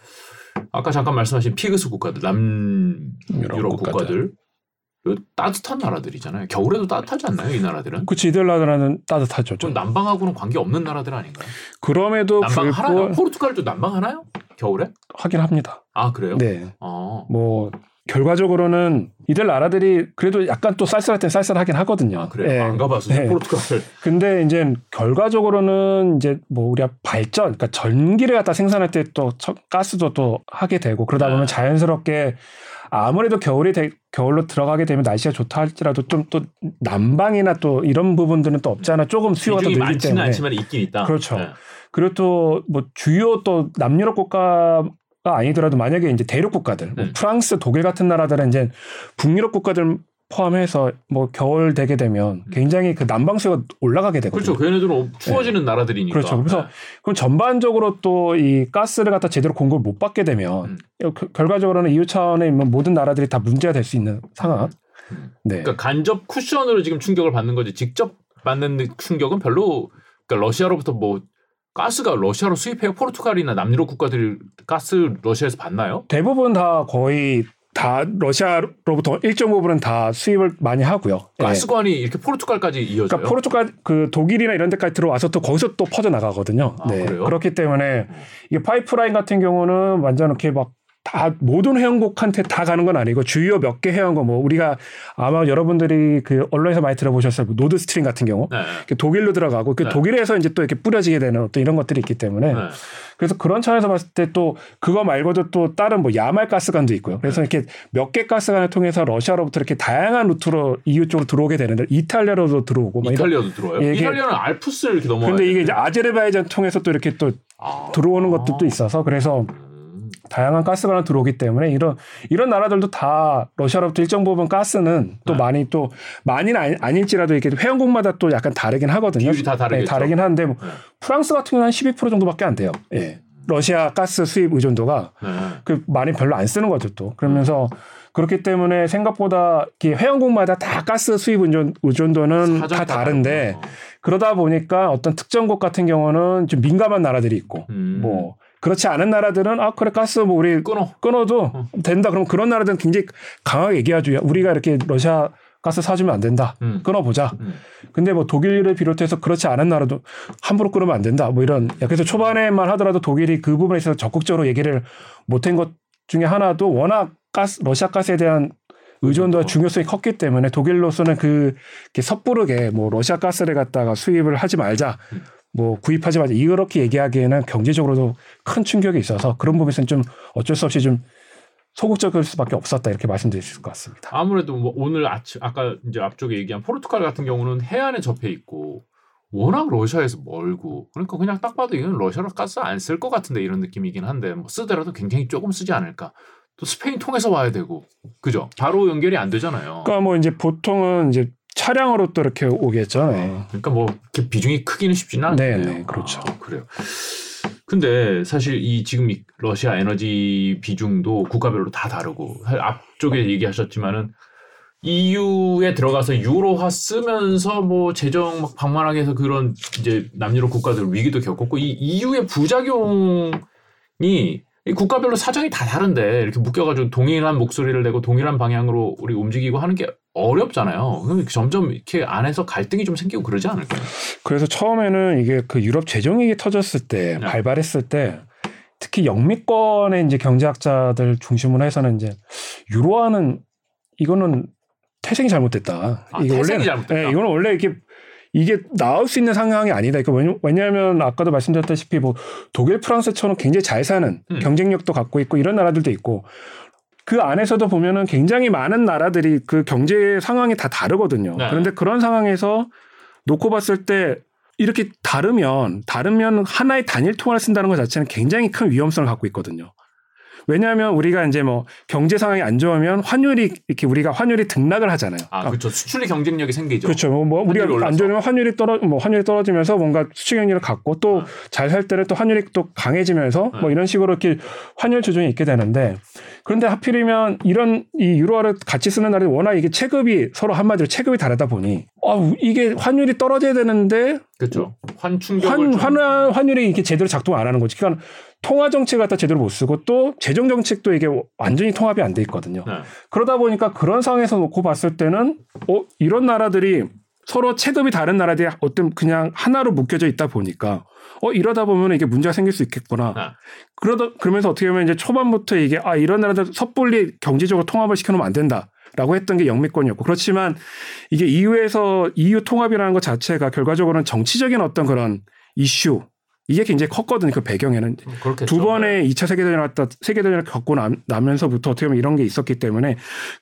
아까 잠깐 말씀하신 피그스 국가들 남 유럽 유럽 국가들, 국가들. 따뜻한 나라들이잖아요. 겨울에도 따뜻하지 않나요? 이 나라들은? 그치 이들 나라는 따뜻하죠. 좀 좀. 난방하고는 관계 없는 나라들 아닌가요? 그럼에도 난방 하나요? 불구하고 포르투갈도 난방 하나요? 겨울에? 하긴 합니다. 아 그래요? 네. 어. 뭐 결과적으로는 이들 나라들이 그래도 약간 또 쌀쌀할 땐 쌀쌀하긴 하거든요. 아 그래요? 예. 안 가봐서 네. 포르투갈. 근데 이제 결과적으로는 이제 뭐 우리가 발전, 그러니까 전기를 갖다 생산할 때 또 가스도 또 하게 되고 그러다 보면 네. 자연스럽게 아무래도 겨울이 되, 겨울로 들어가게 되면 날씨가 좋다 할지라도 좀 또 난방이나 또 이런 부분들은 또 없지 않아 조금 수요가 더 늘기 많지는 때문에 않지만 있긴 있다. 그렇죠. 네. 그리고 또 뭐 주요 또 남유럽 국가가 아니더라도 만약에 이제 대륙 국가들, 뭐 음. 프랑스, 독일 같은 나라들은 이제 북유럽 국가들 포함해서 뭐 겨울 되게 되면 굉장히 그 난방 수요가 올라가게 되거든요. 그렇죠. 걔네들은 추워지는 나라들이니까. 네. 그렇죠. 그래서 네. 그럼 전반적으로 또 이 가스를 갖다 제대로 공급을 못 받게 되면 음. 그- 결과적으로는 EU 차원의 있는 모든 나라들이 다 문제가 될 수 있는 상황. 음. 네. 그러니까 간접 쿠션으로 지금 충격을 받는 거지 직접 받는 충격은 별로 그러니까 러시아로부터 뭐 가스가 러시아로 수입해요. 포르투갈이나 남유럽 국가들이 가스 러시아에서 받나요? 대부분 다 거의 다 러시아로부터 일정 부분은 다 수입을 많이 하고요. 예. 가스관이 이렇게 포르투갈까지 이어져요. 그러니까 포르투갈 그 독일이나 이런 데까지 들어와서 또 거기서 또 퍼져 나가거든요. 아, 그래요? 그렇기 때문에 이게 파이프라인 같은 경우는 완전 이렇게 막 다 모든 회원국한테 다 가는 건 아니고 주요 몇 개 회원국 뭐 우리가 아마 여러분들이 그 언론에서 많이 들어보셨을 노드 스트림 같은 경우 네. 독일로 들어가고 그 네. 독일에서 이제 또 이렇게 뿌려지게 되는 어떤 이런 것들이 있기 때문에 네. 그래서 그런 차원에서 봤을 때 또 그거 말고도 또 다른 뭐 야말 가스관도 있고요. 그래서 네. 이렇게 몇 개 가스관을 통해서 러시아로부터 이렇게 다양한 루트로 EU 쪽으로 들어오게 되는데 이탈리아로도 들어오고 뭐 이탈리아도 들어와요. 예, 이탈리아는 알프스를 이렇게 넘어가요. 근데 이게 이제 아제르바이잔 통해서 또 이렇게 또 아. 들어오는 것들도 있어서 그래서 음. 다양한 가스관을 들어오기 때문에 이런 이런 나라들도 다 러시아로부터 일정 부분 가스는 또 네. 많이 또 많이는 아니, 아닐지라도 이렇게 회원국마다 또 약간 다르긴 하거든요. 비율이 다 다르겠죠. 네, 다르긴 한데 뭐 네. 프랑스 같은 경우는 한 12% 정도밖에 안 돼요. 예. 러시아 가스 수입 의존도가 네. 그 많이 별로 안 쓰는 거죠 또 그러면서 그렇기 때문에 생각보다 회원국마다 다 가스 수입 의존, 의존도는 다 다른데 다르구나. 그러다 보니까 어떤 특정국 같은 경우는 좀 민감한 나라들이 있고 음. 뭐 그렇지 않은 나라들은 아 그래 가스 뭐 우리 끊어 끊어도 어. 된다 그럼 그런 나라들은 굉장히 강하게 얘기하죠 우리가 이렇게 러시아 가스 사주면 안 된다 음. 끊어보자 음. 근데 뭐 독일을 비롯해서 그렇지 않은 나라도 함부로 끊으면 안 된다 뭐 이런 그래서 초반에만 하더라도 독일이 그 부분에 있어서 적극적으로 얘기를 못한 것 중에 하나도 워낙 가스 러시아 가스에 대한 의존도와 그렇죠. 중요성이 컸기 때문에 독일로서는 그 섣부르게 뭐 러시아 가스를 갖다가 수입을 하지 말자. 뭐 구입하지 말자 이렇게 얘기하기에는 경제적으로도 큰 충격이 있어서 그런 부분에서는 좀 어쩔 수 없이 좀 소극적일 수밖에 없었다 이렇게 말씀드릴 수 있을 것 같습니다. 아무래도 뭐 오늘 아침 아까 이제 앞쪽에 얘기한 포르투갈 같은 경우는 해안에 접해 있고 워낙 러시아에서 멀고 그러니까 그냥 딱 봐도 이건 러시아로 가스 안 쓸 것 같은데 이런 느낌이긴 한데 뭐 쓰더라도 굉장히 조금 쓰지 않을까. 또 스페인 통해서 와야 되고 그죠? 바로 연결이 안 되잖아요. 그러니까 뭐 이제 보통은 이제 차량으로 또 이렇게 오겠죠. 네. 그러니까 뭐 비중이 크기는 쉽지는 않네요. 네, 네 그렇죠. 아, 그래요. 근데 사실 이 지금 이 러시아 에너지 비중도 국가별로 다 다르고 앞쪽에 얘기하셨지만은 EU에 들어가서 유로화 쓰면서 뭐 재정 막 방만하게 해서 그런 이제 남유럽 국가들 위기도 겪었고 이 EU의 부작용이 이 국가별로 사정이 다 다른데 이렇게 묶여가지고 동일한 목소리를 내고 동일한 방향으로 우리 움직이고 하는 게 어렵잖아요. 그럼 점점 이렇게 안에서 갈등이 좀 생기고 그러지 않을까요? 그래서 처음에는 이게 그 유럽 재정 위기 터졌을 때 네. 발발했을 때 특히 영미권의 이제 경제학자들 중심으로 해서는 이제 유로화는 이거는 태생이 잘못됐다. 아, 이게 원래 잘못됐다. 네, 이거는 원래 이렇게 이게 나올 수 있는 상황이 아니다. 그러니까 왜냐하면 아까도 말씀드렸다시피 뭐 독일, 프랑스처럼 굉장히 잘 사는 음. 경쟁력도 갖고 있고 이런 나라들도 있고 그 안에서도 보면은 굉장히 많은 나라들이 그 경제 상황이 다 다르거든요. 네. 그런데 그런 상황에서 놓고 봤을 때 이렇게 다르면 다르면 하나의 단일 통화를 쓴다는 것 자체는 굉장히 큰 위험성을 갖고 있거든요. 왜냐하면 우리가 이제 뭐 경제 상황이 안 좋으면 환율이 이렇게 우리가 환율이 등락을 하잖아요. 아, 그러니까 그렇죠. 수출의 경쟁력이 생기죠. 그렇죠. 뭐, 뭐 우리가 올라서. 안 좋으면 환율이 떨어 뭐 환율이 떨어지면서 뭔가 수출 경쟁력을 갖고 또 잘살 네. 때는 또 환율이 또 강해지면서 네. 뭐 이런 식으로 이렇게 환율 조정이 있게 되는데 그런데 하필이면 이런 이 유로화를 같이 쓰는 나라는 워낙 이게 체급이 서로 한마디로 체급이 다르다 보니 아 이게 환율이 떨어져야 되는데 그렇죠. 환 충격을 환, 환 환율이 이게 제대로 작동 안 하는 거지. 그러니까 통화 정책 갖다 제대로 못 쓰고 또 재정 정책도 이게 완전히 통합이 안 돼 있거든요. 네. 그러다 보니까 그런 상황에서 놓고 봤을 때는 어 이런 나라들이 서로 체급이 다른 나라들이 어떤 그냥 하나로 묶여져 있다 보니까 어 이러다 보면 이게 문제가 생길 수 있겠구나. 네. 그러다 그러면서 어떻게 보면 이제 초반부터 이게 아 이런 나라들 섣불리 경제적으로 통합을 시켜놓으면 안 된다. 라고 했던 게 영미권이었고 그렇지만 이게 EU에서 EU 통합이라는 것 자체가 결과적으로는 정치적인 어떤 그런 이슈 이게 굉장히 컸거든요. 그 배경에는 그렇겠죠. 두 번의 2차 세계대전을 왔다 세계대전을 겪고 나, 면서부터 어떻게 보면 이런 게 있었기 때문에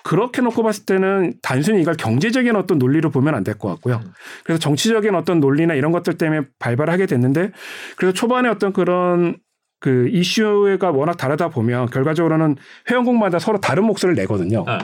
그렇게 놓고 봤을 때는 단순히 이걸 경제적인 어떤 논리로 보면 안 될 것 같고요. 음. 그래서 정치적인 어떤 논리나 이런 것들 때문에 발발하게 됐는데 그래서 초반에 어떤 그런 그 이슈가 워낙 다르다 보면 결과적으로는 회원국마다 서로 다른 목소리를 내거든요. 네.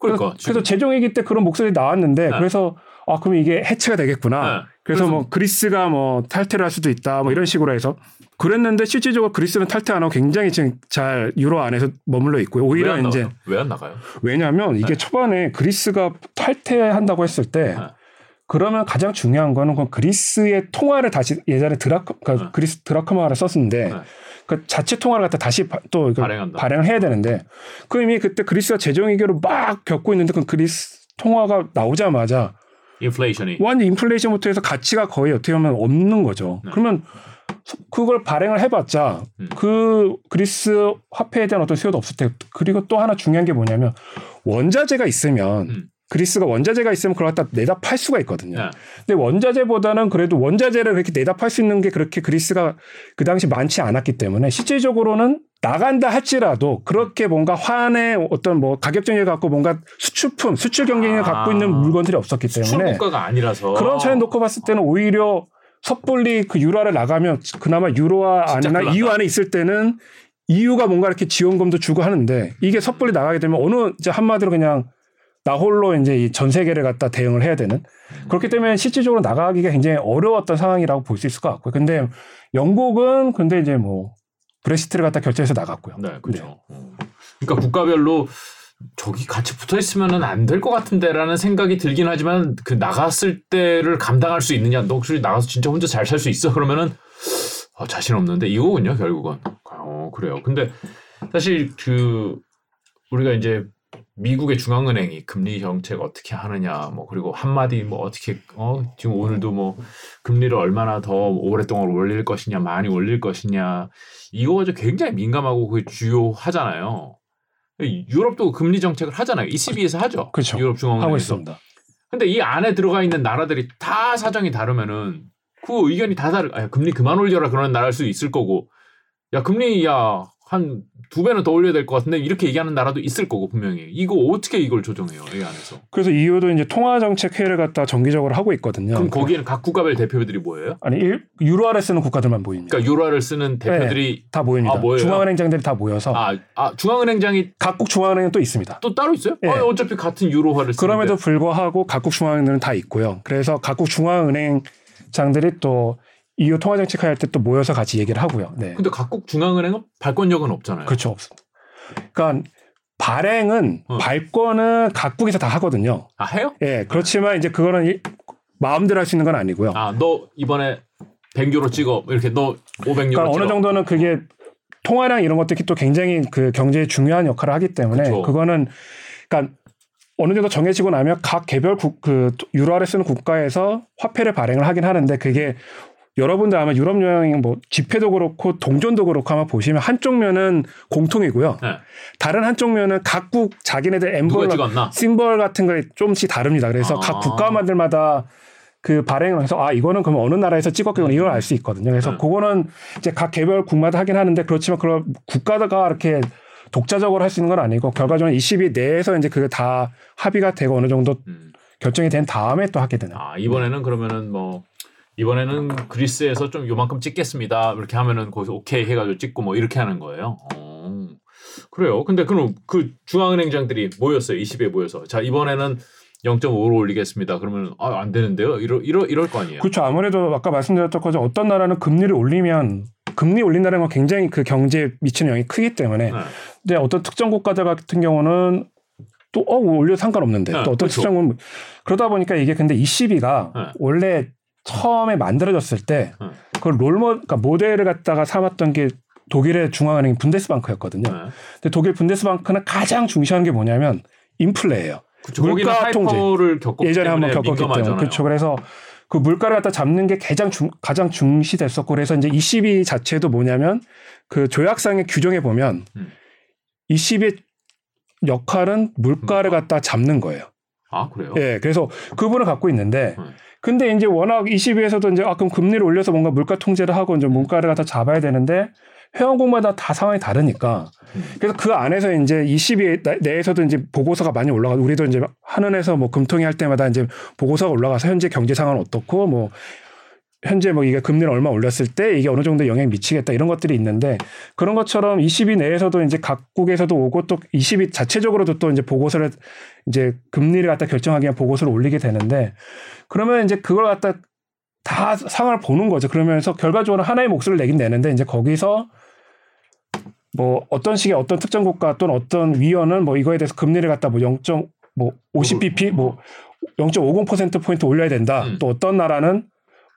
그러니까 그래서, 그래서 재정위기 때 그런 목소리 나왔는데 네. 그래서 아 그럼 이게 해체가 되겠구나. 네. 그래서, 그래서, 뭐 그리스가 뭐 탈퇴를 할 수도 있다. 뭐 이런 식으로 해서 그랬는데 실질적으로 그리스는 탈퇴 안 하고 굉장히 지금 잘 유로 안에서 머물러 있고요. 오히려 이제 왜 안 나가요? 왜냐하면 이게 네. 초반에 그리스가 탈퇴한다고 했을 때 네. 그러면 가장 중요한 거는 그 그리스의 통화를 다시 예전에 드라크 그러니까 네. 그리스 드라크마를 썼는데 네. 그 자체 통화를 갖다 다시 또 발행을 해야 되는데 그 이미 그때 그리스가 재정 위기를 막 겪고 있는데 그 그리스 통화가 나오자마자 인플레이션이 완전 인플레이션부터 해서 가치가 거의 어떻게 보면 없는 거죠. 네. 그러면 그걸 발행을 해봤자 음. 그 그리스 화폐에 대한 어떤 수요도 없을 때 그리고 또 하나 중요한 게 뭐냐면 원자재가 있으면 음. 그리스가 원자재가 있으면 그걸 갖다 내다 팔 수가 있거든요. 네. 근데 원자재보다는 그래도 원자재를 그렇게 내다 팔 수 있는 게 그렇게 그리스가 그 당시 많지 않았기 때문에 실질적으로는 나간다 할지라도 그렇게 뭔가 환의 어떤 뭐 가격 정액 갖고 뭔가 수출품, 수출 경쟁을 아. 갖고 있는 물건들이 없었기 때문에 수출 국가가 아니라서 그런 차에 놓고 봤을 때는 오히려 섣불리 그 유로화를 나가면 그나마 유로화 안이나 EU 안에 있을 때는 EU가 뭔가 이렇게 지원금도 주고 하는데 이게 섣불리 나가게 되면 어느 한마디로 그냥 나 홀로 이제 이 전 세계를 갖다 대응을 해야 되는 그렇기 때문에 실질적으로 나가기가 굉장히 어려웠던 상황이라고 볼 수 있을 것 같고요. 근데 영국은 근데 이제 뭐 브레시트를 갖다 결정해서 나갔고요. 네, 그렇죠. 네. 그러니까 국가별로 저기 같이 붙어 있으면은 안 될 것 같은데라는 생각이 들긴 하지만 그 나갔을 때를 감당할 수 있느냐 너 혹시 나가서 진짜 혼자 잘 살 수 있어 그러면은 어, 자신 없는데 이거군요 결국은 어 그래요 근데 사실 그 우리가 이제 미국의 중앙은행이 금리 정책 어떻게 하느냐 뭐 그리고 한마디 뭐 어떻게 어 지금 오늘도 뭐 금리를 얼마나 더 오랫동안 올릴 것이냐 많이 올릴 것이냐 이거 가지고 굉장히 민감하고 그 주요하잖아요. 유럽도 금리 정책을 하잖아요. ECB에서 하죠. 그렇죠. 유럽 중앙은행에서. 하고 있습니다. 근데 이 안에 들어가 있는 나라들이 다 사정이 다르면은 그 의견이 다 다르. 아, 금리 그만 올려라 그런 나라일 수도 있을 거고. 야 금리 야한 두 배는 더 올려야 될 것 같은데 이렇게 얘기하는 나라도 있을 거고 분명히 이거 어떻게 이걸 조정해요 이 안에서? 그래서 EU도 이제 통화 정책 회의를 갖다 정기적으로 하고 있거든요. 그럼 거기에는 각 국가별 대표들이 뭐예요? 아니 일, 유로화를 쓰는 국가들만 보입니다. 그러니까 유로화를 쓰는 대표들이 다 모입니다. 아? 중앙은행장들이 다 모여서 아, 아 중앙은행장이 각국 중앙은행은 또 있습니다. 또 따로 있어요? 예. 아, 어차피 같은 유로화를 쓰는데. 그럼에도 불구하고 각국 중앙은행은 다 있고요. 그래서 각국 중앙은행 장들이 또 EU 통화 정책 할때 또 모여서 같이 얘기를 하고요. 네. 근데 각국 중앙은행은 발권력은 없잖아요. 그렇죠. 없습니다. 그러니까 발행은 어. 발권은 각국에서 다 하거든요. 아 해요? 예, 그렇지만 이제 그거는 이- 마음대로 할 수 있는 건 아니고요. 아 너 이번에 100유로 찍어 이렇게 너 500유로 그러니까 찍어. 어느 정도는 그게 통화량 이런 것들이 또 굉장히 그 경제에 중요한 역할을 하기 때문에 그쵸. 그거는 그러니까 어느 정도 정해지고 나면 각 개별 국, 그 유로화를 쓰는 국가에서 화폐를 발행을 하긴 하는데 그게 여러분들 아마 유럽 여행 뭐 집회도 그렇고 동전도 그렇고 아마 보시면 한쪽 면은 공통이고요. 네. 다른 한쪽 면은 각국 자기네들 찍었나? 심벌 같은 거에 조금씩 다릅니다. 그래서 아. 각 국가만들마다 그 발행을 해서 아 이거는 그럼 어느 나라에서 찍었겠구나 이걸 알 수 있거든요. 그래서 네. 그거는 이제 각 개별 국마다 하긴 하는데 그렇지만 그런 국가가 이렇게 독자적으로 할 수 있는 건 아니고 결과적으로 20위 내에서 이제 그게 다 합의가 되고 어느 정도 음. 결정이 된 다음에 또 하게 되는. 아 이번에는 그러면은 뭐 이번에는 그리스에서 좀 요만큼 찍겠습니다. 이렇게 하면은 거기서 오케이 해가지고 찍고 뭐 이렇게 하는 거예요. 어. 그래요. 근데 그럼 그 중앙은행장들이 모였어요. 20에 모여서 자 이번에는 0.5로 올리겠습니다. 그러면 아, 안 되는데요. 이러 이러 이럴 거 아니에요. 그렇죠. 아무래도 아까 말씀드렸던 것처럼 어떤 나라는 금리를 올리면 금리 올린다는 건 굉장히 그 경제에 미치는 영향이 크기 때문에 네. 근데 어떤 특정 국가들 같은 경우는 또 어, 올려 상관없는데 네, 또 어떤 그렇죠. 특정 국 그러다 보니까 이게 근데 이 시비가 네. 원래 처음에 만들어졌을 때 네. 그 롤모 그러니까 모델을 갖다가 삼았던 게 독일의 중앙은행 분데스방크였거든요. 네. 근데 독일 분데스방크는 가장 중시하는 게 뭐냐면 인플레예요. 그쵸. 물가 통제. 예전에 한번 때문에 겪었기 때문에 민감하잖아요. 그렇죠. 그래서 그 물가를 갖다 잡는 게 가장 중, 가장 중시됐었고 그래서 이제 이 시비 자체도 뭐냐면 그 조약상의 규정에 보면 음. 이 시비의 역할은 물가를 물가. 갖다 잡는 거예요. 아 그래요? 예, 그래서 그분을 갖고 있는데 음. 근데 이제 워낙 이 시비에서도 이제 아 그럼 금리를 올려서 뭔가 물가 통제를 하고 이제 물가를 갖다 잡아야 되는데 회원국마다 다 상황이 다르니까 음. 그래서 그 안에서 이제 이 시비 내에서도 이제 보고서가 많이 올라가고 우리도 이제 한은에서 뭐 금통위 할 때마다 이제 보고서가 올라가서 현재 경제 상황은 어떻고 뭐 현재 뭐 이게 금리를 얼마 올렸을 때 이게 어느 정도 영향 이 미치겠다 이런 것들이 있는데 그런 것처럼 20위 내에서도 이제 각국에서도 오고 또 20위 자체적으로도 또 이제 보고서를 이제 금리를 갖다 결정하기 위한 보고서를 올리게 되는데 그러면 이제 그걸 갖다 다 상황을 보는 거죠. 그러면서 결과적으로 하나의 목소리를 내긴 내는데 이제 거기서 뭐 어떤 식의 어떤 특정 국가 또는 어떤 위원은 뭐 이거에 대해서 금리를 갖다 뭐 0. 뭐 50bp 뭐 0.50% 포인트 올려야 된다. 음. 또 어떤 나라는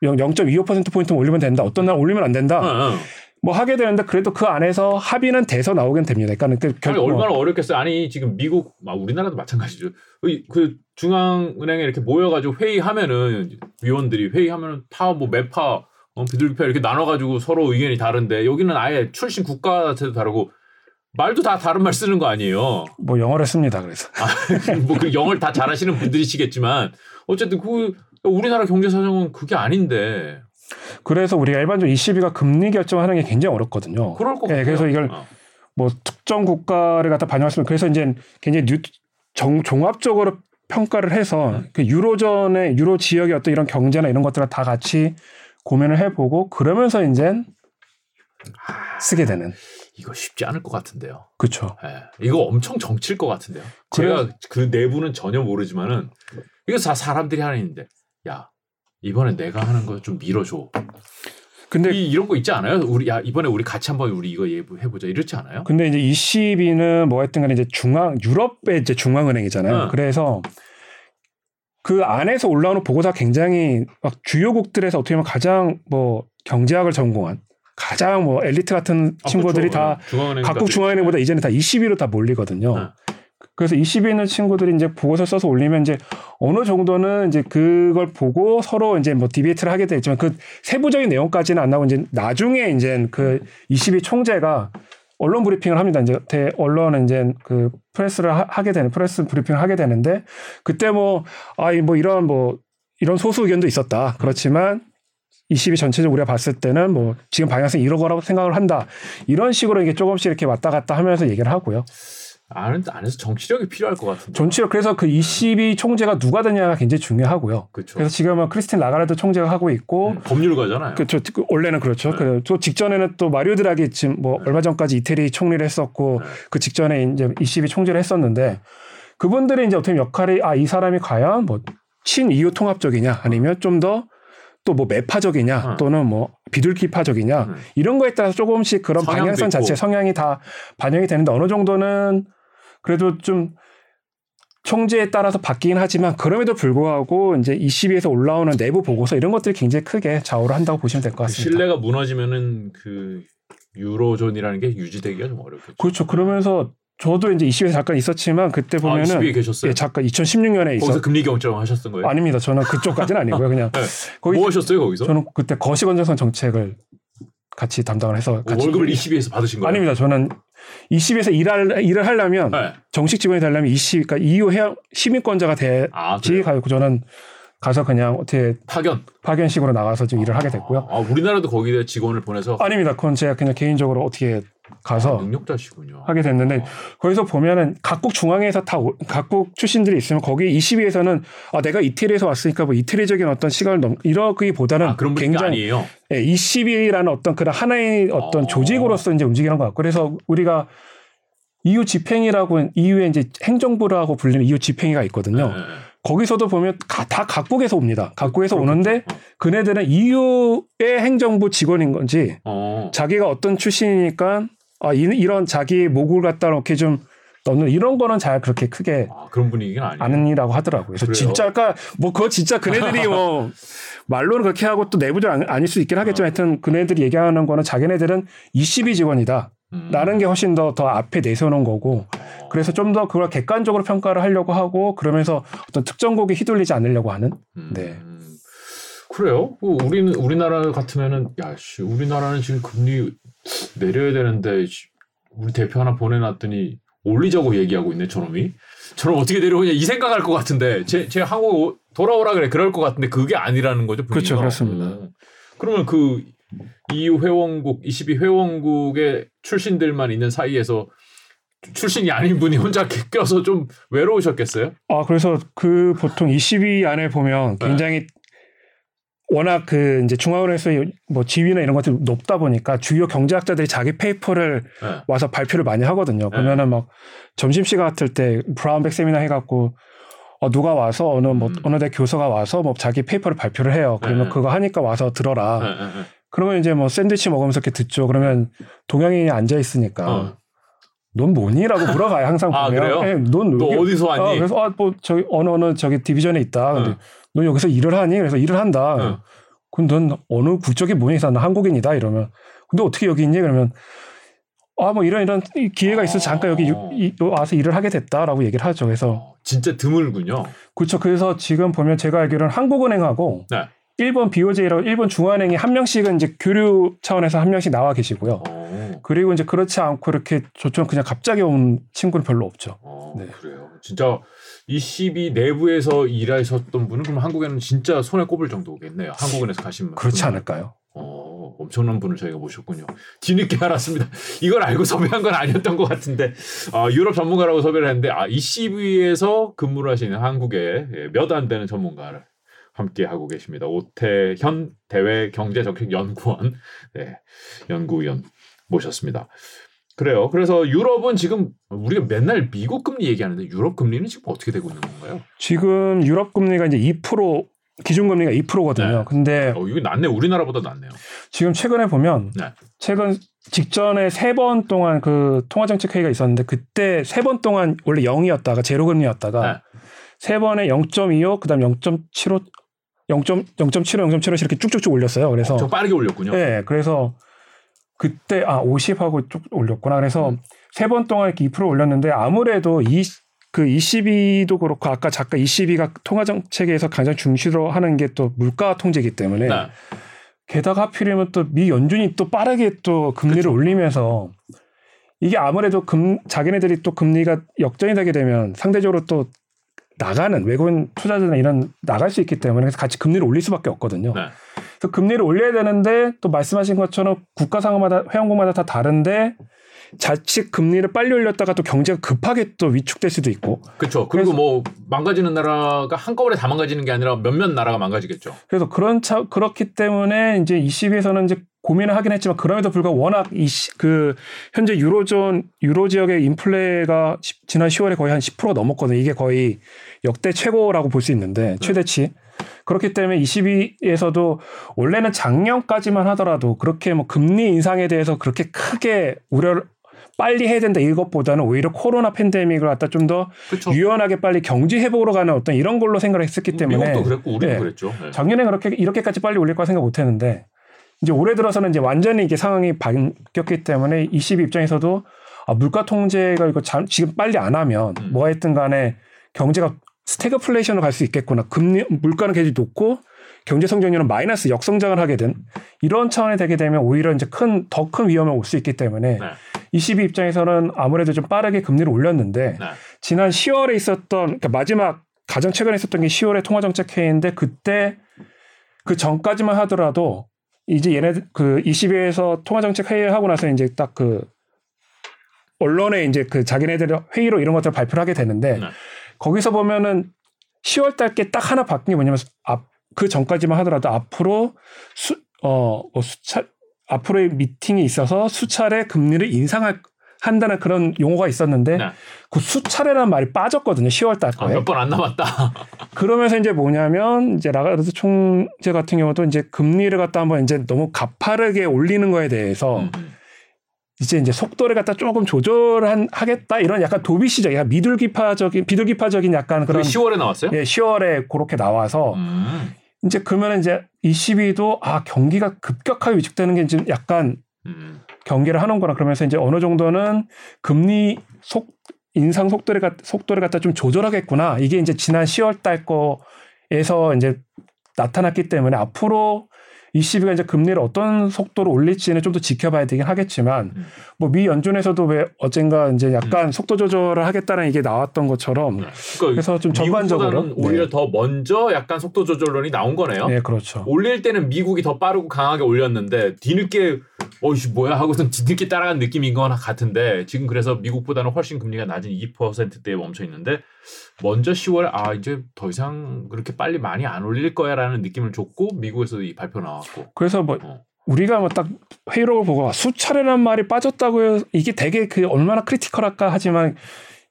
0.25% 포인트 올리면 된다. 어떤 나라 올리면 안 된다. 응, 응. 뭐 하게 되는데 그래도 그 안에서 합의는 돼서 나오긴 됩니다. 그러니까 그 결, 얼마나 어렵겠어요. 아니 지금 미국, 아, 우리나라도 마찬가지죠. 그, 그 중앙은행에 이렇게 모여가지고 회의하면은 위원들이 회의하면은 다뭐 매파, 어, 비둘기파 이렇게 나눠가지고 서로 의견이 다른데 여기는 아예 출신 국가 자체도 다르고 말도 다 다른 말 쓰는 거 아니에요. 뭐 영어를 씁니다. 그래서 뭐그 영어를 다 잘하시는 분들이시겠지만 어쨌든 그 우리나라 경제 사정은 그게 아닌데 그래서 우리가 일반적으로 22가 금리 결정하는 게 굉장히 어렵거든요. 그럴 것 예, 같아요. 그래서 이걸 어. 뭐 특정 국가를 갖다 반영했으면 그래서 이제 굉장히 뉴, 정, 종합적으로 평가를 해서 음. 그 유로존의 유로 지역의 어떤 이런 경제나 이런 것들을 다 같이 고민을 해보고 그러면서 이제 쓰게 되는 이거 쉽지 않을 것 같은데요. 그렇죠. 예, 이거 엄청 정칠 것 같은데요. 제가 그 내부는 전혀 모르지만은 이거 다 사람들이 하는 일인데 야 이번에 내가 하는 거 좀 밀어줘. 근데 이, 이런 거 있지 않아요? 우리 야 이번에 우리 같이 한번 우리 이거 예보해보자 이렇지 않아요? 근데 이제 ECB는 뭐 했든 간에 이제 중앙 유럽의 이제 중앙은행이잖아요. 응. 그래서 그 안에서 올라오는 보고서가 굉장히 막 주요국들에서 어떻게 보면 가장 뭐 경제학을 전공한 가장 뭐 엘리트 같은 아, 친구들이 그렇죠. 다 중앙은행 각국 중앙은행보다 이제는 다 20위로 다 몰리거든요. 네. 그래서 20위에 있는 친구들이 이제 보고서 써서 올리면 이제 어느 정도는 이제 그걸 보고 서로 이제 뭐 debate를 하게 되겠지만 그 세부적인 내용까지는 안 나오고 이제 나중에 이제 그 ECB 총재가 언론 브리핑을 합니다. 이제 대 언론은 이제 그 press를 하, 게 되는 프레스 브리핑을 하게 되는데 그때 뭐 아이 뭐 이런 뭐 이런 소수 의견도 있었다. 그렇지만 20위 전체적으로 우리가 봤을 때는 뭐 지금 방향성이 이런 거라고 생각을 한다. 이런 식으로 이게 조금씩 이렇게 왔다 갔다 하면서 얘기를 하고요. 안, 안에서 정치력이 필요할 것 같은데. 전체로 그래서 그 20위 총재가 누가 되냐가 굉장히 중요하고요. 그렇죠. 그래서 지금은 크리스틴 라가르드 총재가 하고 있고 법률가잖아요. 그, 저, 그 원래는 그렇죠. 네. 그, 또 직전에는 또 마리오 드라기 지금 뭐 네. 얼마 전까지 이태리 총리를 했었고 네. 그 직전에 이제 20위 총재를 했었는데 그분들이 이제 어떻게 보면 역할이 아 이 사람이 과연 뭐 친이유 통합적이냐 아니면 좀더 또뭐 매파적이냐 어. 또는 뭐 비둘기파적이냐 음. 이런 거에 따라서 조금씩 그런 방향성 있고. 자체 성향이 다 반영이 되는데 어느 정도는 그래도 좀 총재에 따라서 바뀌긴 하지만 그럼에도 불구하고 이제 20위에서 올라오는 내부 보고서 이런 것들이 굉장히 크게 좌우를 한다고 보시면 될것그 같습니다. 신뢰가 무너지면은 그 유로존이라는 게 유지되기가 좀 어렵겠죠. 그렇죠. 그러면서 저도 이제 20위에 잠깐 있었지만 그때 아, 보면은 20위에 계셨어요. 예, 잠깐 2016년에 거기서 금리 경정 하셨던 거예요? 아닙니다. 저는 그쪽까지는 아니고요. 그냥 네. 거기 뭐 하셨어요 거기서? 저는 그때 거시건전성 정책을 같이 담당을 해서 어, 같이 월급을 20위에서 받으신 거예요? 아닙니다. 저는 20에서 일할 일을 하려면 네. 정식 직원이 되려면 20 그러니까 EU 해양 시민권자가 돼야지 아? 가고 저는 가서 그냥 어떻게 파견. 파견식으로 나가서 좀 일을 하게 됐고요. 아, 우리나라도 거기에 직원을 보내서 아닙니다. 그건 제가 그냥 개인적으로 어떻게 가서 아, 능력자시군요. 하게 됐는데 어. 거기서 보면은 각국 중앙에서 다 오- 각국 출신들이 있으면 거기 20위에서는 아 내가 이태리에서 왔으니까 뭐 이태리적인 어떤 시간을 넘 이러기보다는 아, 굉장히 아니에요. 예, 20위라는 어떤 그런 하나의 어떤 어. 조직으로서 이제 움직이는 것 같고 그래서 우리가 EU 집행이라고 EU의 이제 행정부라고 불리는 EU 집행위가 있거든요. 네, 네. 거기서도 보면 가- 다 각국에서 옵니다. 각국에서 그렇겠죠. 오는데 그네들은 EU의 행정부 직원인 건지 어. 자기가 어떤 출신이니까 아, 이, 이런 자기 목을 갖다 이렇게 좀 넣는 이런 거는 잘 그렇게 크게 아, 그런 분위기는 아니에요. 아는이라고 하더라고요. 그래서 그래요? 진짜가 뭐 그거 진짜 그네들이 뭐 말로는 그렇게 하고 또 내부적으로 아닐 수 있긴 하겠지만 하여튼 그네들이 얘기하는 거는 자기네들은 20위 직원이다. 음. 라는 게 훨씬 더 더 앞에 내세우는 거고 어. 그래서 좀 더 그걸 객관적으로 평가를 하려고 하고 그러면서 어떤 특정국에 휘둘리지 않으려고 하는 음. 네. 그래요? 그 우리는 우리나라 같으면은 야 씨 우리나라는 지금 금리 내려야 되는데 씨, 우리 대표 하나 보내놨더니 올리자고 얘기하고 있네 저놈이. 저놈 어떻게 내려오냐 이 생각할 것 같은데 제, 제 한국 오- 돌아오라 그래 그럴 것 같은데 그게 아니라는 거죠. 분위기가. 그렇죠, 그렇습니다. 어. 그러면 그 EU 회원국 22 회원국의 출신들만 있는 사이에서 출신이 아닌 분이 혼자 껴서 좀 외로우셨겠어요? 아 그래서 그 보통 20위 안에 보면 네. 굉장히 워낙 그 이제 중앙은행에서 뭐 지위나 이런 것들이 높다 보니까 주요 경제학자들이 자기 paper를 네. 와서 발표를 많이 하거든요. 그러면은 막 점심 시간 같을 때 brown bag 세미나 해갖고 어 누가 와서 어느 뭐 음. 어느 대 교수가 와서 뭐 자기 paper를 발표를 해요. 그러면 네. 그거 하니까 와서 들어라. 그러면 이제 뭐 샌드위치 먹으면서 이렇게 듣죠. 그러면 동양인이 앉아 있으니까 어. 넌 뭐니?라고 물어봐요. 항상 아, 보면. 그래요? 예, 넌너 여기- 어디서 왔니? 어, 그래서 아, 뭐 저기 어느 어느 저기 division에 있다. 근데 어. 넌 여기서 일을 하니? 그래서 일을 한다. 어. 그럼 넌 어느 국적이 뭐니? 나 한국인이다. 이러면 근데 어떻게 여기 있니? 그러면 아 뭐 이런 이런 기회가 있어 서 잠깐 여기 유- 이- 와서 일을 하게 됐다라고 얘기를 하죠. 그래서 어, 진짜 드물군요. 그렇죠. 그래서 지금 보면 제가 알기로는 한국은행하고 네. 일본 BOJ라고 일본 중앙은행이 한 명씩은 이제 교류 차원에서 한 명씩 나와 계시고요. 어, 그리고 이제 그렇지 않고 이렇게 저처럼 그냥 갑자기 온 친구는 별로 없죠. 어, 네. 그래요. 진짜 이 CB 내부에서 일하셨던 분은 그럼 한국에는 진짜 손에 꼽을 정도겠네요. 한국은에서 가신 분. 그렇지 않을까요? 어, 엄청난 분을 저희가 모셨군요. 뒤늦게 알았습니다. 이걸 알고 섭외한 건 아니었던 것 같은데 아, 유럽 전문가라고 섭외를 했는데 아, 이 CB에서 근무를 하시는 한국의 예, 몇안 되는 전문가를 함께 하고 계십니다. 오태현 대외 경제정책 연구원 네, 연구위원 모셨습니다. 그래요. 그래서 유럽은 지금 우리가 맨날 미국 금리 얘기하는데 유럽 금리는 지금 어떻게 되고 있는 건가요? 지금 유럽 금리가 이제 2% 기준금리가 2%거든요. 네. 근데 어, 이거 낫네. 우리나라보다 낫네요. 지금 최근에 보면 네. 최근 직전에 세 번 동안 그 통화정책 회의가 있었는데 그때 세 번 동안 원래 0이었다가 제로금리였다가 네. 세 번에 0.25 그다음 0.75 0.0.75 0.75 이렇게 쭉쭉쭉 올렸어요. 그래서 좀 빠르게 올렸군요. 네, 그래서 그때 아 50하고 쭉 올렸구나. 그래서 음. 세번 동안 이렇게 2% 올렸는데 아무래도 이그 22도 그렇고 아까 잠깐 22가 통화 정책에서 가장 중시로 하는 게 또 물가 통제이기 때문에 네. 게다가 하필이면 또 미 연준이 또 빠르게 또 금리를 그쵸. 올리면서 이게 아무래도 금 자기네들이 또 금리가 역전이 되게 되면 상대적으로 또 나가는 외국인 투자자나 이런 나갈 수 있기 때문에 그래서 같이 금리를 올릴 수밖에 없거든요. 네. 그래서 금리를 올려야 되는데 또 말씀하신 것처럼 국가 상황마다 회원국마다 다 다른데 자칫 금리를 빨리 올렸다가 또 경제가 급하게 또 위축될 수도 있고 그렇죠. 그리고 뭐 망가지는 나라가 한꺼번에 다 망가지는 게 아니라 몇몇 나라가 망가지겠죠. 그래서 그런 차 그렇기 때문에 이제 22에서는 이제 고민을 하긴 했지만 그럼에도 불구하고 워낙 이 그 현재 유로존 유로 지역의 인플레가 시- 지난 10월에 거의 한 10% 넘었거든요. 이게 거의 역대 최고라고 볼 수 있는데 최대치. 그렇기 때문에 22에서도 원래는 작년까지만 하더라도 그렇게 뭐 금리 인상에 대해서 그렇게 크게 우려를 빨리 해야 된다 이것보다는 오히려 코로나 팬데믹을 갖다 좀 더. 유연하게 빨리 경제 회복으로 가는 어떤 이런 걸로 생각을 했었기 때문에 미국도 그랬고 우리도 네. 그랬죠. 네. 작년에 그렇게 이렇게까지 빨리 올릴 거라 생각 못 했는데 이제 올해 들어서는 이제 완전히 이게 상황이 바뀌었기 때문에 22 입장에서도 아, 물가 통제가 이거 잠- 지금 빨리 안 하면 음. 뭐 했든 간에 경제가 스태그플레이션으로 갈 수 있겠구나. 금리 물가는 계속 높고 경제 성장률은 마이너스 역성장을 하게 된 이런 차원이 되게 되면 오히려 이제 큰 더 큰 위험이 올수 있기 때문에 네. 22 입장에서는 아무래도 좀 빠르게 금리를 올렸는데 네. 지난 10월에 있었던 그러니까 마지막 가장 최근에 있었던 게 10월에 통화정책 회의인데 그때 그 전까지만 하더라도 이제 얘네 그 20회에서 통화정책 회의를 하고 나서 이제 딱 그 언론에 이제 그 자기네들 회의로 이런 것들을 발표를 하게 되는데 네. 거기서 보면은 10월 달께 딱 하나 바뀐 게 뭐냐면 앞, 그 전까지만 하더라도 앞으로 수, 어, 뭐 수차, 앞으로의 미팅이 있어서 수차례 금리를 인상할 한다는 그런 용어가 있었는데 네. 그 수차례라는 말이 빠졌거든요. 10월 달 아, 거에. 몇번 안 남았다. 그러면서 이제 뭐냐면 이제 라가르드 총재 같은 경우도 이제 금리를 갖다 한번 이제 너무 가파르게 올리는 거에 대해서 음. 이제 이제 속도를 갖다 조금 조절한 하겠다 이런 약간 도비시적, 약간 미들기파적인 비둘기파적인 약간 그런 10월에 나왔어요? 예, 10월에 그렇게 나와서 음. 이제 그러면 이제 22도 아 경기가 급격하게 위축되는 게 지금 약간 음. 경계를 하는구나 그러면서 이제 어느 정도는 금리 속 인상 속도를 갖 속도를 갖다 좀 조절하겠구나 이게 이제 지난 10월 달 거에서 이제 나타났기 때문에 앞으로 20위가 이제 금리를 어떤 속도로 올릴지는 좀 더 지켜봐야 되긴 하겠지만 음. 뭐미 연준에서도 왜 어젠가 이제 약간 속도 조절을 하겠다는 이게 나왔던 것처럼 네. 그러니까 그래서 좀 전반적으로 미국보다는 오히려 더 먼저 약간 속도 조절론이 나온 거네요. 네, 네 그렇죠. 올릴 때는 미국이 더 빠르고 강하게 올렸는데 뒤늦게 어이씨 뭐야 하고선 뒤늦게 따라간 느낌인 건 같은데 지금 그래서 미국보다는 훨씬 금리가 낮은 2%대에 멈춰 있는데 먼저 10월 아 이제 더 이상 그렇게 빨리 많이 안 올릴 거야라는 느낌을 줬고 미국에서도 이 발표 나왔고 그래서 뭐 어. 우리가 뭐 딱 회의록을 보고 수차례란 말이 빠졌다고 해서 이게 되게 그 얼마나 크리티컬할까 하지만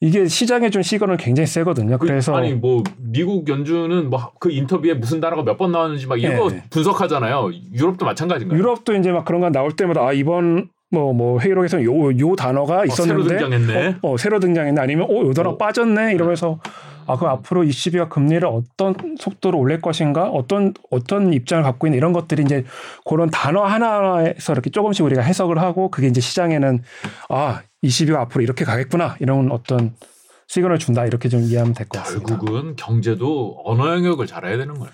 이게 시장에 준 시그널은 굉장히 세거든요. 그, 그래서 아니 뭐 미국 연준은 뭐 그 인터뷰에 무슨 단어가 몇 번 나왔는지 막 이거 네. 분석하잖아요. 유럽도 마찬가지인가요? 유럽도 이제 막 그런 거 나올 때마다 아 이번 뭐 뭐 회의록에서 요요 단어가 어, 새로 있었는데 등장했네. 어, 어, 새로 등장했네 아니면 어 요 단어 어. 빠졌네 이러면서 아 그럼 앞으로 22가 금리를 어떤 속도로 올릴 것인가 어떤 어떤 입장을 갖고 있는 이런 것들이 이제 그런 단어 하나에서 이렇게 조금씩 우리가 해석을 하고 그게 이제 시장에는 아 22가 앞으로 이렇게 가겠구나 이런 어떤 시그널을 준다 이렇게 좀 이해하면 될 것 같습니다. 결국은 경제도 언어 영역을 잘해야 되는 거예요.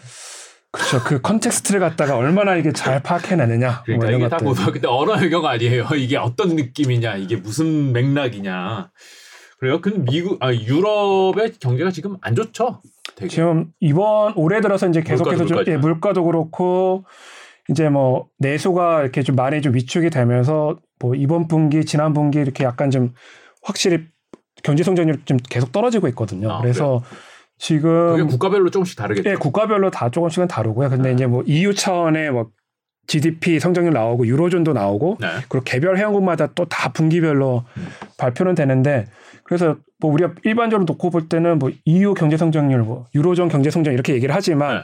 그렇죠. 그 context를 갖다가 얼마나 이게 잘 파악해내느냐. 그러니까 뭐 이런 이게 다 것들. 고등학교 때 언어 영역 아니에요. 이게 어떤 느낌이냐, 이게 무슨 맥락이냐. 그래요? 근데 미국, 아 유럽의 경제가 지금 안 좋죠. 되게. 지금 이번 올해 들어서 이제 계속해서 물가도 좀 예, 물가지만. 물가도 그렇고 이제 뭐 내수가 이렇게 좀 많이 좀 위축이 되면서 뭐 이번 분기 지난 분기 이렇게 약간 좀 확실히 경제 성장률이 좀 계속 떨어지고 있거든요. 아, 그래서 그게 지금 국가별로 조금씩 다르겠죠. 예, 국가별로 다 조금씩은 다르고요. 근데 네. 이제 뭐 EU 차원의 뭐 GDP 성장률 나오고 유로존도 나오고 네. 그리고 개별 회원국마다 또 다 분기별로 음. 발표는 되는데 그래서 뭐 우리가 일반적으로 놓고 볼 때는 뭐 EU 경제 성장률, 뭐 유로존 경제 성장 이렇게 얘기를 하지만 네.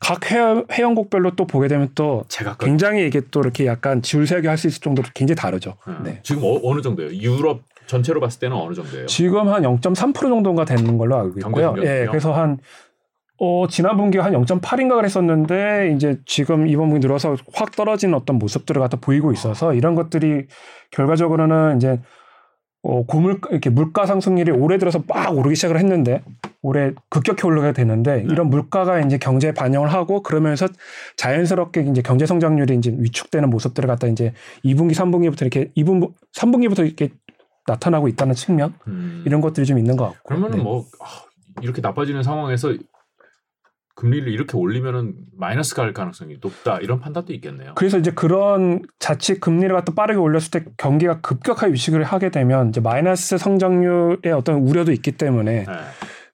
각 회, 회원국별로 또 보게 되면 또 굉장히 이게 또 이렇게 약간 줄세게 할 수 있을 정도로 굉장히 다르죠. 음. 네. 지금 어, 느 정도예요? 유럽 전체로 봤을 때는 어느 정도예요? 지금 한 0.3% 정도가 되는 걸로 알고 있고요. 예? 그래서 한 어, 지난 분기가 한 0.8인가 그랬었는데 이제 지금 이번 분기 늘어서 확 떨어지는 어떤 모습들을 갖다 보이고 있어서 이런 것들이 결과적으로는 이제 어, 고물 이렇게 물가 상승률이 올해 들어서 막 오르기 시작을 했는데 올해 급격히 올라가게 되는데 네. 이런 물가가 이제 경제에 반영을 하고 그러면서 자연스럽게 이제 경제 성장률이 이제 위축되는 모습들을 갖다 이제 2분기, 3분기부터 이렇게 2분 3분기부터 이렇게 나타나고 있다는 측면 음. 이런 것들이 좀 있는 것 같고. 그러면은 네. 뭐 아, 이렇게 나빠지는 상황에서 금리를 이렇게 올리면은 마이너스 갈 가능성이 높다 이런 판단도 있겠네요. 그래서 이제 그런 자칫 금리를 갖다 빠르게 올렸을 때 경기가 급격하게 위축을 하게 되면 이제 마이너스 성장률의 어떤 우려도 있기 때문에 네.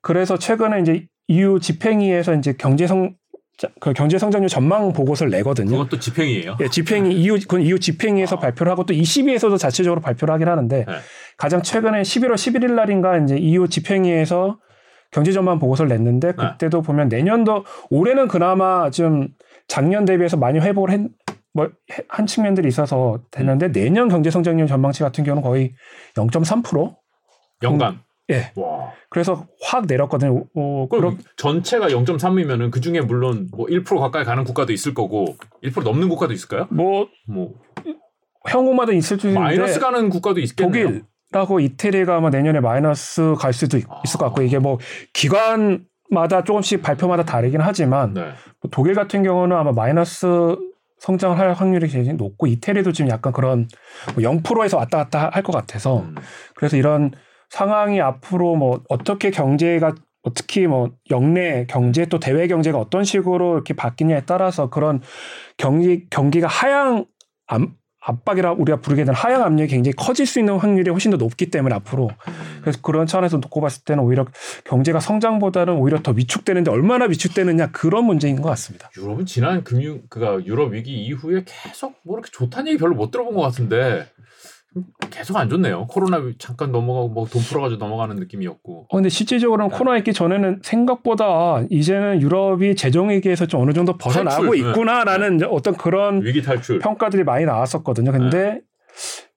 그래서 최근에 이제 EU 집행위에서 이제 경제 성 그 경제 성장률 전망 보고서를 내거든요. 또 집행이에요. 예, 집행위 EU 그건 EU 집행위에서 아. 발표를 하고 또 ECB에서도 자체적으로 발표를 하긴 하는데 네. 가장 최근에 11월 11일 날인가 이제 EU 집행위에서 경제 전망 보고서를 냈는데 네. 그때도 보면 내년도 올해는 그나마 좀 작년 대비해서 많이 회복을 했, 뭐, 해- 한 측면들이 있어서 되는데 음. 내년 경제 성장률 전망치 같은 경우는 거의 0.3%? 연간. 예. 와. 그래서 확 내렸거든요. 어, 그럼 전체가 0.3이면은 그 중에 물론 뭐 1% 가까이 가는 국가도 있을 거고 1% 넘는 국가도 있을까요? 뭐 뭐 형국마다 있을 수 있는데 마이너스 가는 국가도 있겠네요. 독일하고 이태리가 아마 내년에 마이너스 갈 수도 있, 아. 을것 같고 이게 뭐 기관마다 조금씩 발표마다 다르긴 하지만 네. 뭐 독일 같은 경우는 아마 마이너스 성장을 할 확률이 굉장히 높고 이태리도 지금 약간 그런 뭐 0%에서 왔다 갔다 할 것 같아서 음. 그래서 이런 상황이 앞으로 뭐 어떻게 경제가 뭐 특히 뭐 영내 경제 또 대외 경제가 어떤 식으로 이렇게 바뀌냐에 따라서 그런 경기 경기가 하향 압, 압박이라 우리가 부르게 되는 하향 압력이 굉장히 커질 수 있는 확률이 훨씬 더 높기 때문에 앞으로 그래서 그런 차원에서 놓고 봤을 때는 오히려 경제가 성장보다는 오히려 더 위축되는데 얼마나 위축되느냐 그런 문제인 것 같습니다. 유럽은 지난 금융 그가 유럽 위기 이후에 계속 뭐 이렇게 좋다는 얘기 별로 못 들어본 것 같은데 계속 안 좋네요. 코로나 잠깐 넘어가고 뭐 돈 풀어가지고 넘어가는 느낌이었고. 어, 근데 실질적으로는 네. 코로나 있기 전에는 생각보다 이제는 유럽이 재정 위기에서 좀 어느 정도 벗어나고 탈출, 네. 있구나라는 이제 어떤 그런 위기 탈출. 평가들이 많이 나왔었거든요. 근데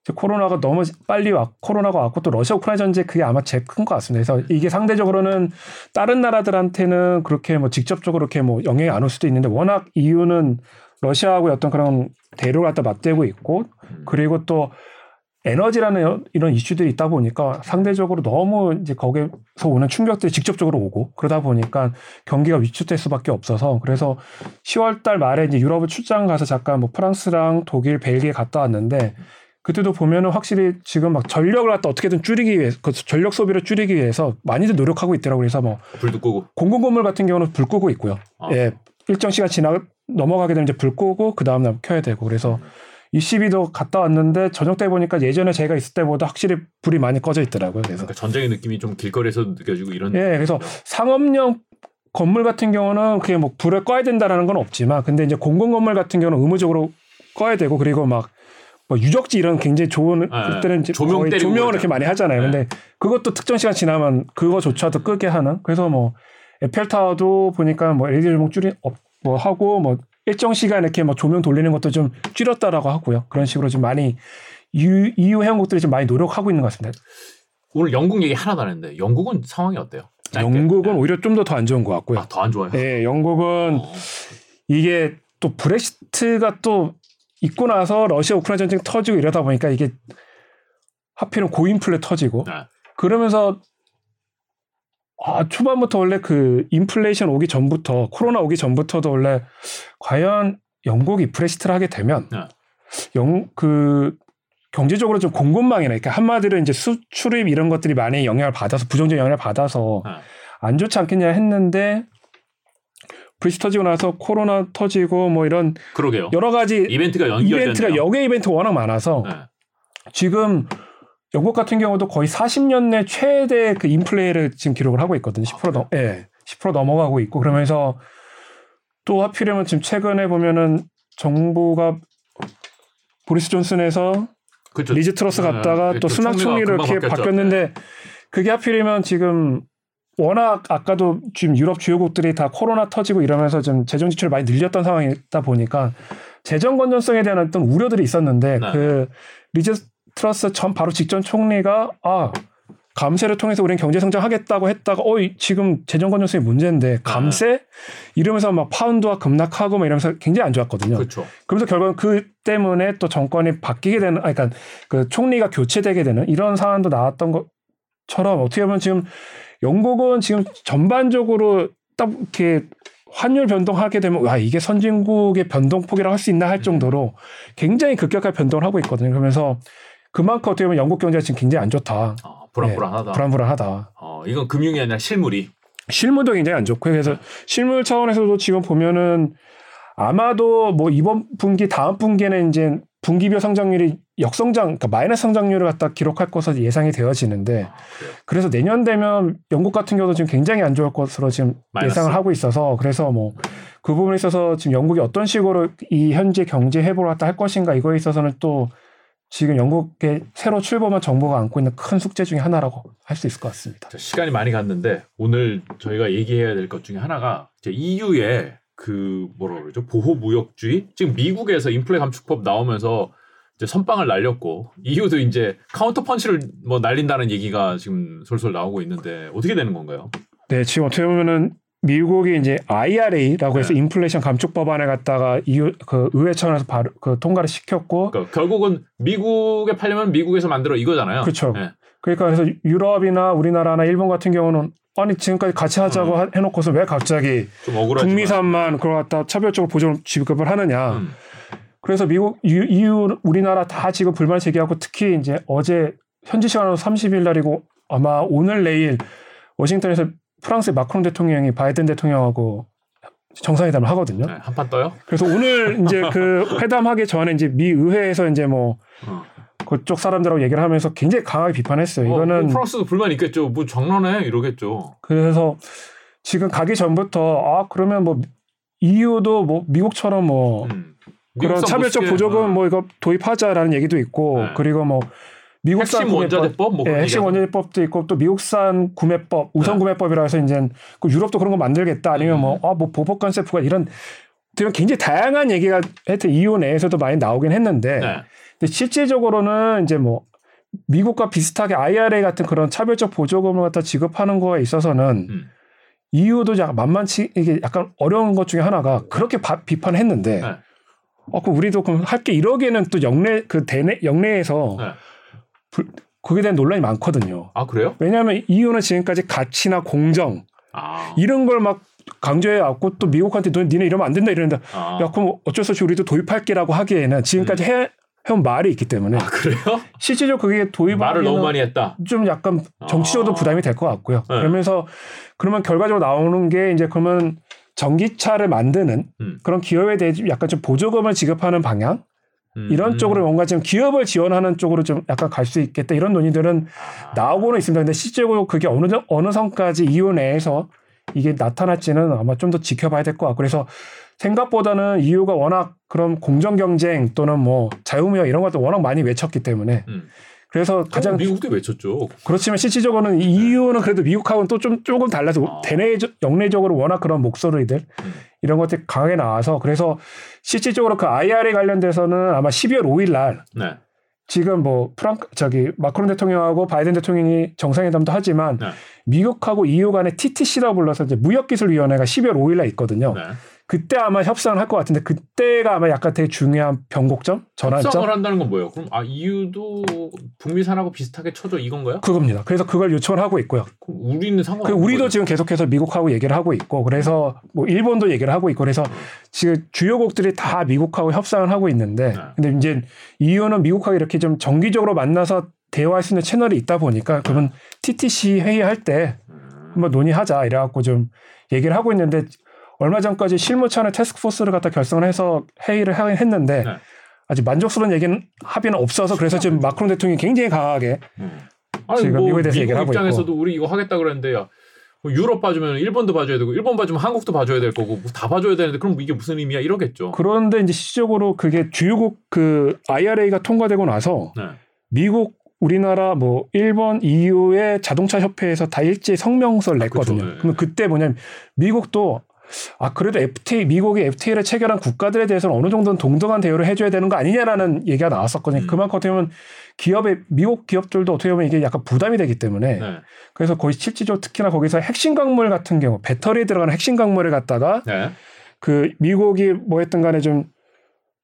이제 코로나가 너무 빨리 왔, 코로나가 왔고 또 러시아 우크라이나 전쟁 그게 아마 제일 큰 것 같습니다. 그래서 이게 상대적으로는 다른 나라들한테는 그렇게 뭐 직접적으로 이렇게 뭐 영향이 안 올 수도 있는데 워낙 EU는 러시아하고의 어떤 그런 대로를 갖다 맞대고 있고 음. 그리고 또 에너지라는 이런 이슈들이 있다 보니까 상대적으로 너무 이제 거기서 오는 충격들이 직접적으로 오고 그러다 보니까 경기가 위축될 수밖에 없어서 그래서 10월 달 말에 이제 유럽을 출장 가서 잠깐 뭐 프랑스랑 독일, 벨기에 갔다 왔는데 그때도 보면은 확실히 지금 막 전력을 갖다 어떻게든 줄이기 위해서 그 전력 소비를 줄이기 위해서 많이들 노력하고 있더라고요. 그래서 뭐 불도 끄고. 공공 건물 같은 경우는 불 끄고 있고요. 아. 예. 일정 시간 지나 넘어가게 되면 이제 불 끄고 그 다음 날 켜야 되고 그래서 이 시비도 갔다 왔는데 저녁 때 보니까 예전에 제가 있을 때보다 확실히 불이 많이 꺼져 있더라고요. 그래서 그러니까 전쟁의 느낌이 좀 길거리에서 느껴지고 이런. 예, 그래서 상업용 건물 같은 경우는 그게 뭐 불을 꺼야 된다라는 건 없지만 근데 이제 공공 건물 같은 경우는 의무적으로 꺼야 되고 그리고 막 뭐 유적지 이런 굉장히 좋은 네, 그때는 이제 조명 조명을 이렇게. 많이 하잖아요. 네. 근데 그것도 특정 시간 지나면 그거조차도 끄게 하는 그래서 뭐 에펠 타워도 보니까 뭐 LED 조명 줄이 업- 뭐 하고 뭐 일정 시간 이렇게 뭐 조명 돌리는 것도 좀 줄였다라고 하고요. 그런 식으로 좀 많이 EU, EU 회원국들이 좀 많이 노력하고 있는 것 같습니다. 오늘 영국 얘기 하나도 안 했는데 영국은 상황이 어때요? 영국은 네. 오히려 좀 더 더 안 좋은 것 같고요. 아, 더 안 좋아요. 예, 영국은 어. 이게 또 브렉시트가 또 있고 나서 러시아 우크라이나 전쟁 터지고 이러다 보니까 이게 하필은 고인플레 터지고 네. 그러면서 아 초반부터 원래 그 인플레이션 오기 전부터 코로나 오기 전부터도 원래 과연 영국이 브렉시트를 하게 되면 네. 영그 경제적으로 좀 공급망이나 그러니까 한마디로 이제 수출입 이런 것들이 많이 영향을 받아서 부정적 영향을 받아서 네. 안 좋지 않겠냐 했는데 브렉시트 터지고 나서 코로나 터지고 뭐 이런 그러게요. 여러 가지 이벤트가 연결됐네요. 이벤트가 역의 이벤트가 워낙 많아서 네. 지금 영국 같은 경우도 거의 40년 내 최대 그 인플레를 지금 기록을 하고 있거든요. 10% 넘, 예, 10% 넘어가고 있고 그러면서 또 하필이면 지금 최근에 보면은 정부가 보리스 존슨에서 그렇죠. 리즈 트러스 네, 갔다가 네, 또또 수낙 금방 이렇게 바뀌었죠. 바뀌었는데 그게 하필이면 지금 워낙 아까도 지금 유럽 주요국들이 다 코로나 터지고 이러면서 좀 재정 지출을 많이 늘렸던 상황이다 보니까 재정 건전성에 대한 어떤 우려들이 있었는데 네. 그 리즈 트러스 전 바로 직전 총리가 아 감세를 통해서 우리는 경제 성장하겠다고 했다가 어 이- 지금 재정 건전성이 문제인데 감세 이러면서 막 파운드화 급락하고 막 이러면서 굉장히 안 좋았거든요. 그렇죠. 그러면서 결국은 그 때문에 또 정권이 바뀌게 되는, 아니, 그러니까 그 총리가 교체되게 되는 이런 상황도 나왔던 것처럼 어떻게 보면 지금 영국은 지금 전반적으로 딱 이렇게 환율 변동하게 되면 와 이게 선진국의 변동폭이라 고 할 수 있나 할 정도로 굉장히 급격한 변동을 하고 있거든요. 그러면서 그만큼 어떻게 보면 영국 경제가 지금 굉장히 안 좋다. 어, 불안불안하다. 네, 불안불안하다. 어, 이건 금융이 아니라 실물이. 실물도 굉장히 안 좋고 그래서 실물 차원에서도 지금 보면은 아마도 뭐 이번 분기 다음 분기에는 이제 분기별 성장률이 역성장 그러니까 마이너스 성장률을 갖다 기록할 것으로 예상이 되어지는데 아. 그래서 내년 되면 영국 같은 경우도 지금 굉장히 안 좋을 것으로 지금 마이너스. 예상을 하고 있어서 그래서 뭐 그 부분에 있어서 지금 영국이 어떤 식으로 이 현재 경제 회복을 갖다 할 것인가 이거에 있어서는 또 지금 영국의 새로 출범한 정부가 안고 있는 큰 숙제 중에 하나라고 할 수 있을 것 같습니다. 자, 시간이 많이 갔는데 오늘 저희가 얘기해야 될 것 중에 하나가 이제 EU의 그 뭐라 그러죠 보호 무역주의 지금 미국에서 인플레 감축법 나오면서 이제 선빵을 날렸고 EU도 이제 카운터 펀치를 뭐 날린다는 얘기가 지금 솔솔 나오고 있는데 어떻게 되는 건가요? 네, 지금 어떻게 보면은 미국이 이제 IRA라고 해서 네. 인플레이션 감축 법안을 갖다가 EU 그 의회 차원에서 바로 그 통과를 시켰고 그러니까 결국은 미국에 팔려면 미국에서 만들어 이거잖아요. 그렇죠. 네. 그러니까 그래서 유럽이나 우리나라나 일본 같은 경우는 아니 지금까지 같이 하자고 하- 해놓고서 왜 갑자기. 북미산만 그걸 갖다 차별적으로 보조를 지급을 하느냐. 음. 그래서 미국, 유- EU, 우리나라 다 지금 불만 제기하고 특히 이제 어제 현지 시간으로 30일 날이고 아마 오늘 내일 워싱턴에서 프랑스 의 마크롱 대통령이 바이든 대통령하고 정상회담을 하거든요. 네, 한판 떠요? 그래서 오늘 이제 그 회담하기 전에 이제 미 의회에서 이제 뭐 어. 그쪽 사람들하고 얘기를 하면서 굉장히 강하게 비판했어요. 어, 이거는 뭐 프랑스도 불만 있겠죠. 뭐 장난해 이러겠죠. 그래서 지금 가기 전부터 아 그러면 뭐 EU도 뭐 미국처럼 뭐 음. 그런 차별적 보조금 어. 뭐 이거 도입하자라는 얘기도 있고 네. 그리고 뭐 미국산 원자재법 뭐 예, 핵심. 원자재법도 있고 또 미국산 구매법, 우선 네. 구매법이라 해서 이제 그 유럽도 그런 거 만들겠다 아니면 음. 뭐아뭐 보복 컨셉트가 이런 되게 굉장히 다양한 얘기가 하여튼 EU 내에서도 많이 나오긴 했는데 네. 근데 실질적으로는 이제 뭐 미국과 비슷하게 IRA 같은 그런 차별적 보조금을 갖다 지급하는 거에 있어서는 음. EU도 약간 만만치 이게 약간 어려운 것 중에 하나가 그렇게 바- 비판했는데 네. 어 그럼 우리도 그럼 할 게 이러기에는 또 영내 그 대내 영내에서 네. 불- 거기에 대한 논란이 많거든요. 아 그래요? 왜냐하면 EU는 지금까지 가치나 공정 아. 이런 걸 막 강조해 왔고 또 미국한테 너 니네 이러면 안 된다 이러는데 아. 야 그럼 어쩔 수 없이 우리도 도입할게라고 하기에는 지금까지 해, 해온 말이 있기 때문에 음. 아 그래요? 실질적으로 그게 말을 도입하기는 너무 많이 했다. 좀 약간 정치적으로 아. 부담이 될 것 같고요. 네. 그러면서 그러면 결과적으로 나오는 게 이제 그러면 전기차를 만드는 음. 그런 기업에 대해 좀 약간 좀 보조금을 지급하는 방향 음. 이런 쪽으로 뭔가 좀 기업을 지원하는 쪽으로 좀 약간 갈 수 있겠다 이런 논의들은 아. 나오고는 있습니다. 근데 실제로 그게 어느 정- 어느 선까지 EU 내에서 이게 나타날지는 아마 좀 더 지켜봐야 될 것 같고 그래서 생각보다는 EU가 워낙 그런 공정 경쟁 또는 뭐 자유무역 이런 것도 워낙 많이 외쳤기 때문에 음. 그래서 가장 가장 미국도 외쳤죠. 그렇지만 실질적으로는 EU는 그래도 미국하고는 또 좀 조금 달라서 아. 대내 영내적으로 워낙 그런 목소리들 음. 이런 것들이 강하게 나와서 그래서 실질적으로 그 IRA 관련돼서는 아마 12월 5일 날 네. 지금 뭐 프랑크 저기 마크론 대통령하고 바이든 대통령이 정상회담도 하지만 네. 미국하고 EU 간에 TTC라고 불러서 이제 무역기술위원회가 12월 5일 날 있거든요. 네. 그때 아마 협상을 할 것 같은데 그때가 아마 약간 되게 중요한 변곡점, 전환점 협상을 한다는 건 뭐예요? 그럼 아 EU도 북미 산하고 비슷하게 쳐줘 이건가요? 그겁니다. 그래서 그걸 요청을 하고 있고요. 우리는 상관. 그 우리도 지금 계속해서 미국하고 얘기를 하고 있고 그래서 뭐 일본도 얘기를 하고 있고 그래서 지금 주요국들이 다 미국하고 협상을 하고 있는데 네. 근데 이제 EU는 미국하고 이렇게 좀 정기적으로 만나서 대화할 수 있는 채널이 있다 보니까 그러면 TTC 회의할 때 음. 한번 논의하자 이래갖고 좀 얘기를 하고 있는데 얼마 전까지 실무차원의 테스크포스를 갖다 결성을 해서 회의를 하긴 했는데 네. 아직 만족스러운 얘기는 합의는 없어서 그래서 지금 마크롱 대통령이 굉장히 강하게 음. 아니 지금 뭐 미국에 대해서 미국 얘기를 하고 입장에서도 우리 이거 하겠다 그랬는데 야, 뭐 유럽 봐주면 일본도 봐줘야 되고 일본 봐주면 한국도 봐줘야 될 거고 뭐 다 봐줘야 되는데 그럼 이게 무슨 의미야 이러겠죠. 그런데 이제 실질적으로 그게 주요국 그 IRA가 통과되고 나서 네. 미국 우리나라 뭐 일본, EU의 자동차 협회에서 다 일제히 성명서를 냈거든요. 그쵸, 네. 그러면 그때 뭐냐면 미국도 아 그래도 FTA 미국이 FTA를 체결한 국가들에 대해서는 어느 정도는 동등한 대우를 해줘야 되는 거 아니냐라는 얘기가 나왔었거든요. 음. 그만큼 어떻게 보면 기업의 미국 기업들도 어떻게 보면 이게 약간 부담이 되기 때문에 네. 그래서 거의 실질적으로 특히나 거기서 핵심 광물 같은 경우 배터리에 들어가는 핵심 광물을 갖다가 네. 그 미국이 뭐 했든 간에 좀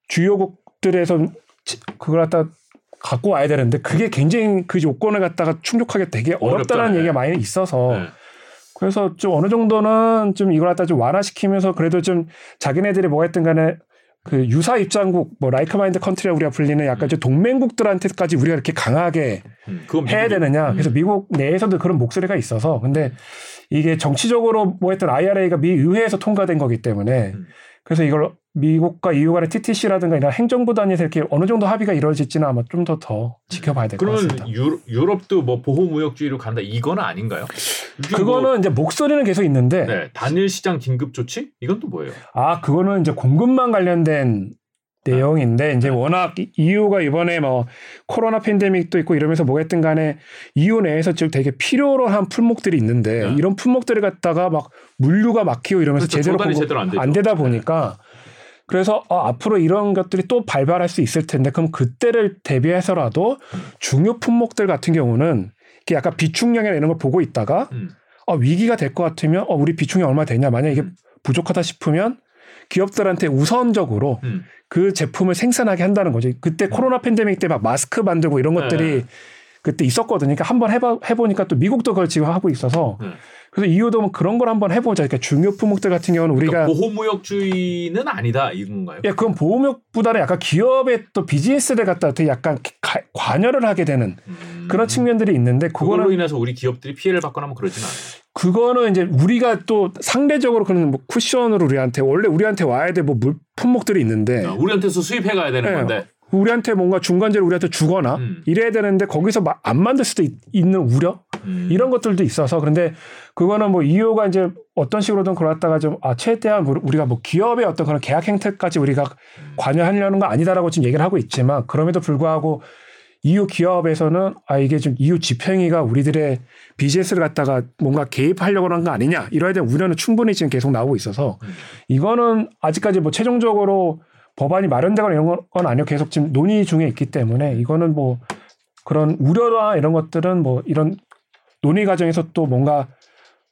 주요국들에서 치- 그걸 갖다 갖고 와야 되는데 그게 굉장히 그 요건을 갖다가 충족하기 되게 어렵다는 어렵잖아요. 얘기가 많이 있어서 네. 그래서 좀 어느 정도는 좀 이걸 갖다 좀 완화시키면서 그래도 좀 자기네들이 뭐 했든 간에 그 유사 입장국 뭐 like-minded country라 우리가 불리는 약간 좀 동맹국들한테까지 우리가 이렇게 강하게 음, 해야 되느냐. 음. 그래서 미국 내에서도 그런 목소리가 있어서 근데 이게 정치적으로 뭐 했던 IRA가 미 의회에서 통과된 거기 때문에 음. 그래서 이걸 미국과 EU 간의 TTC라든가 이런 행정부 단위에서 이렇게 어느 정도 합의가 이루어질지는 아마 좀 더더 지켜봐야 될것 그러면 같습니다. 유, 유럽도 뭐 보호무역주의로 간다 이건 아닌가요? 그거는 뭐, 이제 목소리는 계속 있는데 네, 단일 시장 긴급 조치 이건 또 뭐예요? 아 그거는 이제 공급망 관련된 내용인데 이제 네. 워낙 EU가 이번에 뭐 코로나 팬데믹도 있고 이러면서 뭐 했든 간에 EU 내에서 지금 되게 필요로 한 품목들이 있는데 네. 이런 품목들을 갖다가 막 물류가 막히고 이러면서 그렇죠. 제대로 제대로 안. 안 되다 보니까 그래서 어, 앞으로 이런 것들이 또 발발할 수 있을 텐데 그럼 그때를 대비해서라도 중요 품목들 같은 경우는 이렇게 약간 비축량이나 이런 걸 보고 있다가 음. 어, 위기가 될 것 같으면 어, 우리 비축이 얼마 되냐 만약 이게 음. 부족하다 싶으면 기업들한테 우선적으로 음. 그 제품을 생산하게 한다는 거죠. 그때 코로나 팬데믹 때 막 마스크 만들고 이런 것들이 네. 그때 있었거든요. 그러니까 한번 해봐, 해보니까 또 미국도 그걸 지금 하고 있어서 네. 그래서 이유도 뭐 그런 걸 한번 해보자. 그러니까 중요 품목들 같은 경우는 우리가 그러니까 보호무역주의는 아니다 이건가요? 예, 그건 보호무역보다는 약간 기업의 또 비즈니스를 갖다 어떻게 약간 가- 관여를 하게 되는 음. 그런 측면들이 있는데 그걸로 인해서 우리 기업들이 피해를 받거나 뭐 그러진 않아요. 그거는 이제 우리가 또 상대적으로 그런 뭐 쿠션으로 우리한테 원래 우리한테 와야 될 뭐 물품목들이 있는데 어, 우리한테서 수입해 가야 되는 네. 건데 우리한테 뭔가 중간재를 우리한테 주거나 음. 이래야 되는데 거기서 마- 안 만들 수도 있, 는 우려 음. 이런 것들도 있어서 그런데 그거는 뭐 이유가 이제 어떤 식으로든 그렇다가 좀 아 최대한 뭐 우리가 뭐 기업의 어떤 그런 계약 행태까지 우리가 관여하려는 거 아니다라고 지금 얘기를 하고 있지만 그럼에도 불구하고 EU 기업에서는 아 이게 좀 EU 집행위가 우리들의 비즈니스를 갖다가 뭔가 개입하려고 하는 거 아니냐 이러야 될 우려는 충분히 지금 계속 나오고 있어서 음. 이거는 아직까지 뭐 최종적으로 법안이 마련되거나 이런 건 아니고 계속 지금 논의 중에 있기 때문에 이거는 뭐 그런 우려나 이런 것들은 뭐 이런 논의 과정에서 또 뭔가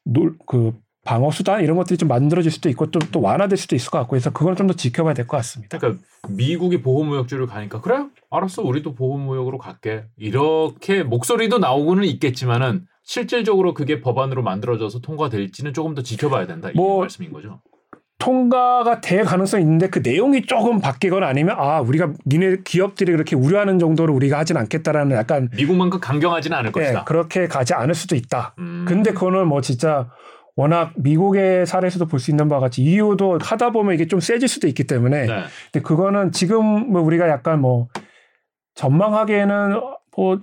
놀, 그 방어 수단 이런 것들이 좀 만들어질 수도 있고 또, 또 완화될 수도 있을 것 같고 해서 그건 좀 더 지켜봐야 될 것 같습니다. 그러니까 미국이 보호무역주의로 가니까 그래 알았어 우리도 보호무역으로 갈게 이렇게 목소리도 나오고는 있겠지만은 실질적으로 그게 법안으로 만들어져서 통과될지는 조금 더 지켜봐야 된다 이 뭐 말씀인 거죠. 통과가 될 가능성이 있는데 그 내용이 조금 바뀌거나 아니면 아 우리가 니네 기업들이 그렇게 우려하는 정도로 우리가 하진 않겠다라는 약간 미국만큼 강경하지는 않을 예, 것이다. 그렇게 가지 않을 수도 있다. 음. 근데 그거는 뭐 진짜 워낙 미국의 사례에서도 볼 수 있는 바와 같이 EU도 하다 보면 이게 좀 세질 수도 있기 때문에 네. 근데 그거는 지금 뭐 우리가 약간 뭐 전망하기에는 뭐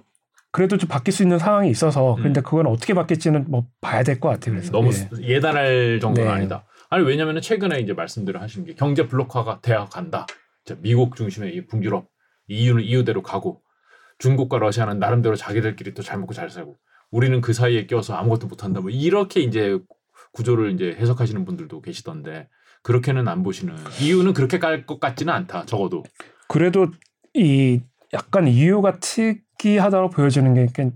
그래도 좀 바뀔 수 있는 상황이 있어서 근데 그건 어떻게 바뀔지는 뭐 봐야 될 것 같아요. 그래서 음. 너무 예. 예단할 정도는 네. 아니다. 아니 왜냐면은 최근에 이제 말씀대로 하신 게 경제 블록화가 되어 간다. 자, 미국 중심의 이 북유럽, EU는 EU대로 가고 중국과 러시아는 나름대로 자기들끼리 또 잘 먹고 잘 살고 우리는 그 사이에 껴서 아무것도 못 한다. 뭐 이렇게 이제 구조를 이제 해석하시는 분들도 계시던데 그렇게는 안 보시는 EU는 그렇게 갈 것 같지는 않다. 적어도 그래도 이 약간 EU가 특이하다고 보여지는 게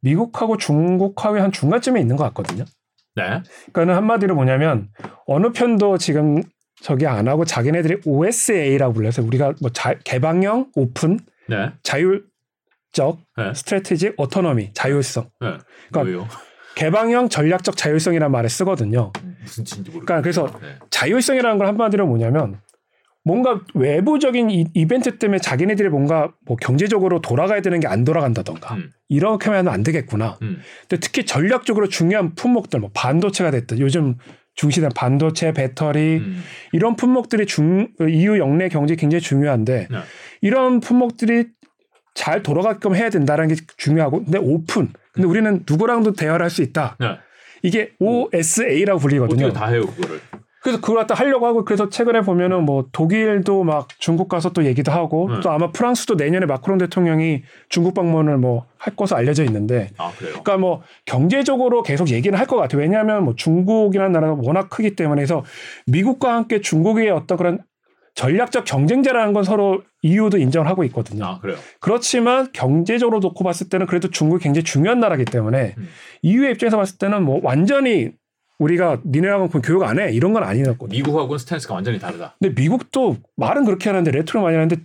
미국하고 중국하고의 한 중간쯤에 있는 것 같거든요. 네. 그러니까는 한마디로 뭐냐면 어느 편도 지금 저기 안 하고 자기네들이 OSA라고 불러서 우리가 뭐 자, 개방형, 오픈, 네. 자율적, 네. strategic, autonomy, 자율성. 네. 그러니까? 개방형, 전략적 자율성이라는 말을 쓰거든요. 무슨 뜻인지 모르겠어요. 그러니까 그래서 네. 자율성이라는 걸 한마디로 뭐냐면 뭔가 외부적인 이, 이벤트 때문에 자기네들이 뭔가 뭐 경제적으로 돌아가야 되는 게 안 돌아간다던가 음. 이렇게 하면 안 되겠구나. 음. 근데 특히 전략적으로 중요한 품목들, 뭐 반도체가 됐든 요즘 중시된 반도체, 배터리 음. 이런 품목들이 중 EU 영내 경제 굉장히 중요한데 네. 이런 품목들이 잘 돌아가게끔 해야 된다는 게 중요하고 근데 오픈. 근데 우리는 누구랑도 대화를 할 수 있다. 네. 이게 OSA라고 불리거든요. 어떻게 다 해요 그거를? 그래서 그걸 갖다 하려고 하고 그래서 최근에 보면은 뭐 독일도 막 중국 가서 또 얘기도 하고 네. 또 아마 프랑스도 내년에 마크롱 대통령이 중국 방문을 뭐 할 것으로 알려져 있는데 아 그래요. 그러니까 뭐 경제적으로 계속 얘기는 할 것 같아요. 왜냐하면 뭐 중국이라는 나라가 워낙 크기 때문에 해서 미국과 함께 중국의 어떤 그런 전략적 경쟁자라는 건 서로 EU도 인정을 하고 있거든요. 아 그래요. 그렇지만 경제적으로 놓고 봤을 때는 그래도 중국이 굉장히 중요한 나라기 때문에 음. EU의 입장에서 봤을 때는 뭐 완전히 우리가 니네랑은 교역 안 해 이런 건 아니었거든요. 미국하고는 스탠스가 완전히 다르다. 근데 미국도 말은 그렇게 하는데 레트로 많이 하는데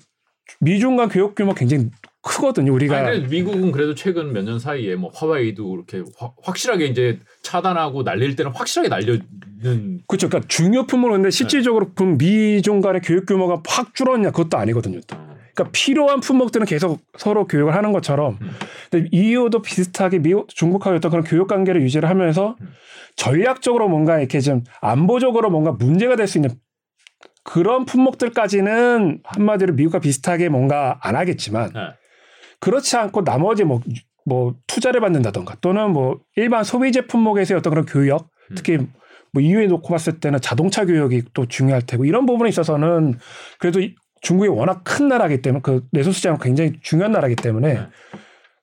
미중 간 교육 규모 굉장히 크거든요. 우리가 아니, 미국은 그래도 최근 몇 년 사이에 뭐 하와이도 이렇게 확- 확실하게 이제 차단하고 날릴 때는 확실하게 날려는 그렇죠. 그러니까 중요 품목은 근데 실질적으로 그럼 미중 간의 교육 규모가 확 줄었냐 그것도 아니거든요. 또. 어, 그러니까 필요한 품목들은 계속 서로 교육을 하는 것처럼 음. 근데 EU도 비슷하게 미국 중국하고 어떤 그런 교육 관계를 유지를 하면서 음. 전략적으로 뭔가 이렇게 좀 안보적으로 뭔가 문제가 될 수 있는 그런 품목들까지는 한마디로 미국과 비슷하게 뭔가 안 하겠지만 네. 그렇지 않고 나머지 뭐, 뭐 투자를 받는다던가 또는 뭐 일반 소비재 품목에서의 어떤 그런 교육 음. 특히 뭐 이후에 놓고 봤을 때는 자동차 교육이 또 중요할 테고 이런 부분에 있어서는 그래도 이- 중국이 워낙 큰 나라기 때문에 그 내수 시장은 굉장히 중요한 나라기 때문에 네.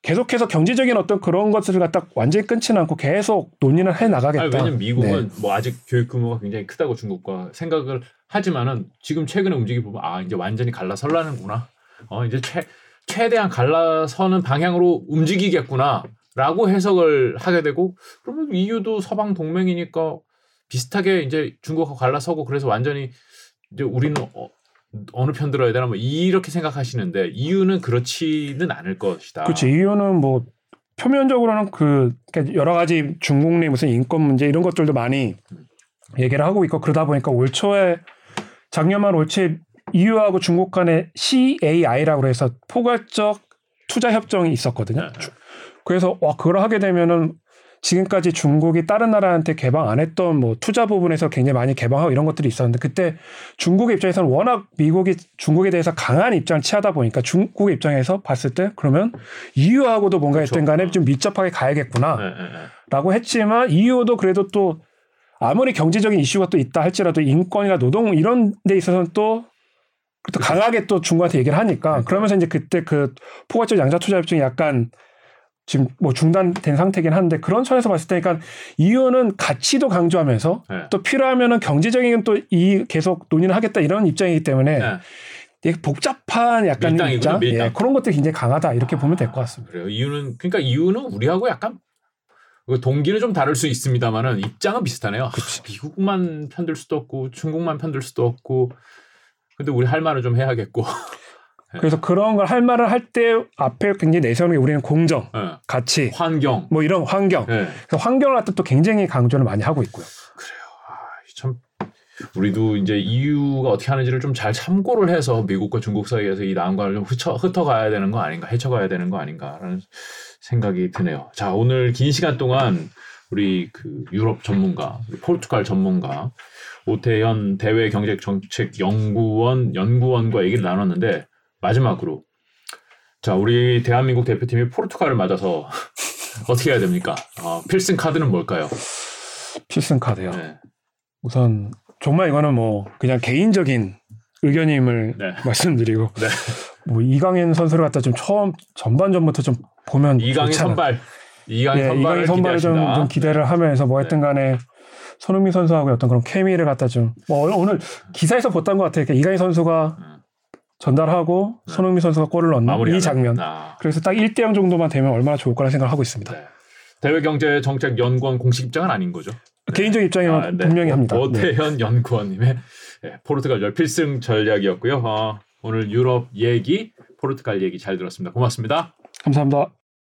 계속해서 경제적인 어떤 그런 것들을 갖다 완전히 끊지는 않고 계속 논의를 해 나가겠다. 왜냐면 미국은 네. 뭐 아직 교육 규모가 굉장히 크다고 중국과 생각을 하지만은 지금 최근에 움직이 보면 아 이제 완전히 갈라설라는구나. 어 이제 최 최대한 갈라서는 방향으로 움직이겠구나라고 해석을 하게 되고 그러면 EU도 서방 동맹이니까 비슷하게 이제 중국하고 갈라서고 그래서 완전히 이제 우리는 어, 어느 편 들어야 되나 뭐 이렇게 생각하시는데 EU는 그렇지는 않을 것이다. 그렇죠. 이유는 뭐 표면적으로는 그 그러니까 여러 가지 중국 내 무슨 인권 문제 이런 것들도 많이 얘기를 하고 있고 그러다 보니까 올 초에 작년 말 올 초에 EU하고 중국 간에 CAI라고 해서 포괄적 투자 협정이 있었거든요. 네, 네. 그래서 와 그걸 하게 되면은 지금까지 중국이 다른 나라한테 개방 안 했던 뭐 투자 부분에서 굉장히 많이 개방하고 이런 것들이 있었는데 그때 중국의 입장에서는 워낙 미국이 중국에 대해서 강한 입장을 취하다 보니까 중국의 입장에서 봤을 때 그러면 EU하고도 뭔가 그렇죠. 했든 간에 좀 밀접하게 가야겠구나라고 네, 네, 네. 했지만 EU도 그래도 또 아무리 경제적인 이슈가 또 있다 할지라도 인권이나 노동 이런 데 있어서는 또 또 강하게 또 중국한테 얘기를 하니까 그러면서 이제 그때 그 포괄적 양자 투자 협정이 약간 지금 뭐 중단된 상태긴 한데 그런 차원에서 봤을 때 그러니까 이유는 가치도 강조하면서 네. 또 필요하면은 경제적인 또 이 계속 논의를 하겠다 이런 입장이기 때문에 네. 되게 복잡한 약간 밀당이군요, 입장 밀당. 예, 그런 것들이 굉장히 강하다 이렇게 보면 될 것 같습니다. 그래요. 이유는 그러니까 이유는 우리하고 약간 그 동기는 좀 다를 수 있습니다만은 입장은 비슷하네요. 하, 미국만 편들 수도 없고 중국만 편들 수도 없고 근데 우리 할 말을 좀 해야겠고. 그래서 그런 걸 할 말을 할 때 앞에 굉장히 내세우는 게 우리는 공정, 예. 가치, 환경. 뭐 이런 환경. 예. 그래서 환경을 갖다 또 굉장히 강조를 많이 하고 있고요. 아, 참 우리도 이제 EU가 어떻게 하는지를 좀 잘 참고를 해서 미국과 중국 사이에서 이 난관을 좀 흩어, 흩어가야 되는 거 아닌가, 헤쳐가야 되는 거 아닌가라는 생각이 드네요. 자, 오늘 긴 시간 동안 우리 그 유럽 전문가, 포르투갈 전문가 오태현 대외 경제 정책 연구원 연구원과 얘기를 나눴는데 마지막으로 자, 우리 대한민국 대표팀이 포르투갈을 맞아서 어떻게 해야 됩니까? 어, 필승 카드는 뭘까요? 필승 카드요. 네. 우선 정말 이거는 뭐 그냥 개인적인 의견임을 네. 말씀드리고 네. 뭐 이강인 선수를 갖다 좀 처음 전반전부터 좀 보면 이강인. 선발. 이강인 예, 선발을 이강인 선발을 좀. 좀 기대를 하면서 뭐 했든 간에 손흥민 선수하고 어떤 그런 케미를 갖다 좀 뭐 오늘 기사에서 봤던 것 같아요. 그러니까 이강인 선수가 음. 전달하고 손흥민 선수가 골을 넣는. 이 장면. 아, 그래서 딱 1대 0 정도만 되면 얼마나 좋을 거라 생각을 하고 있습니다. 네. 대외경제정책연구원 공식 입장은 아닌 거죠. 개인적 입장이면 아, 네. 분명히 합니다. 네. 오태현 연구원님의 네, 포르투갈 열 필승 전략이었고요. 어, 오늘 유럽 얘기, 포르투갈 얘기 잘 들었습니다. 고맙습니다. 감사합니다.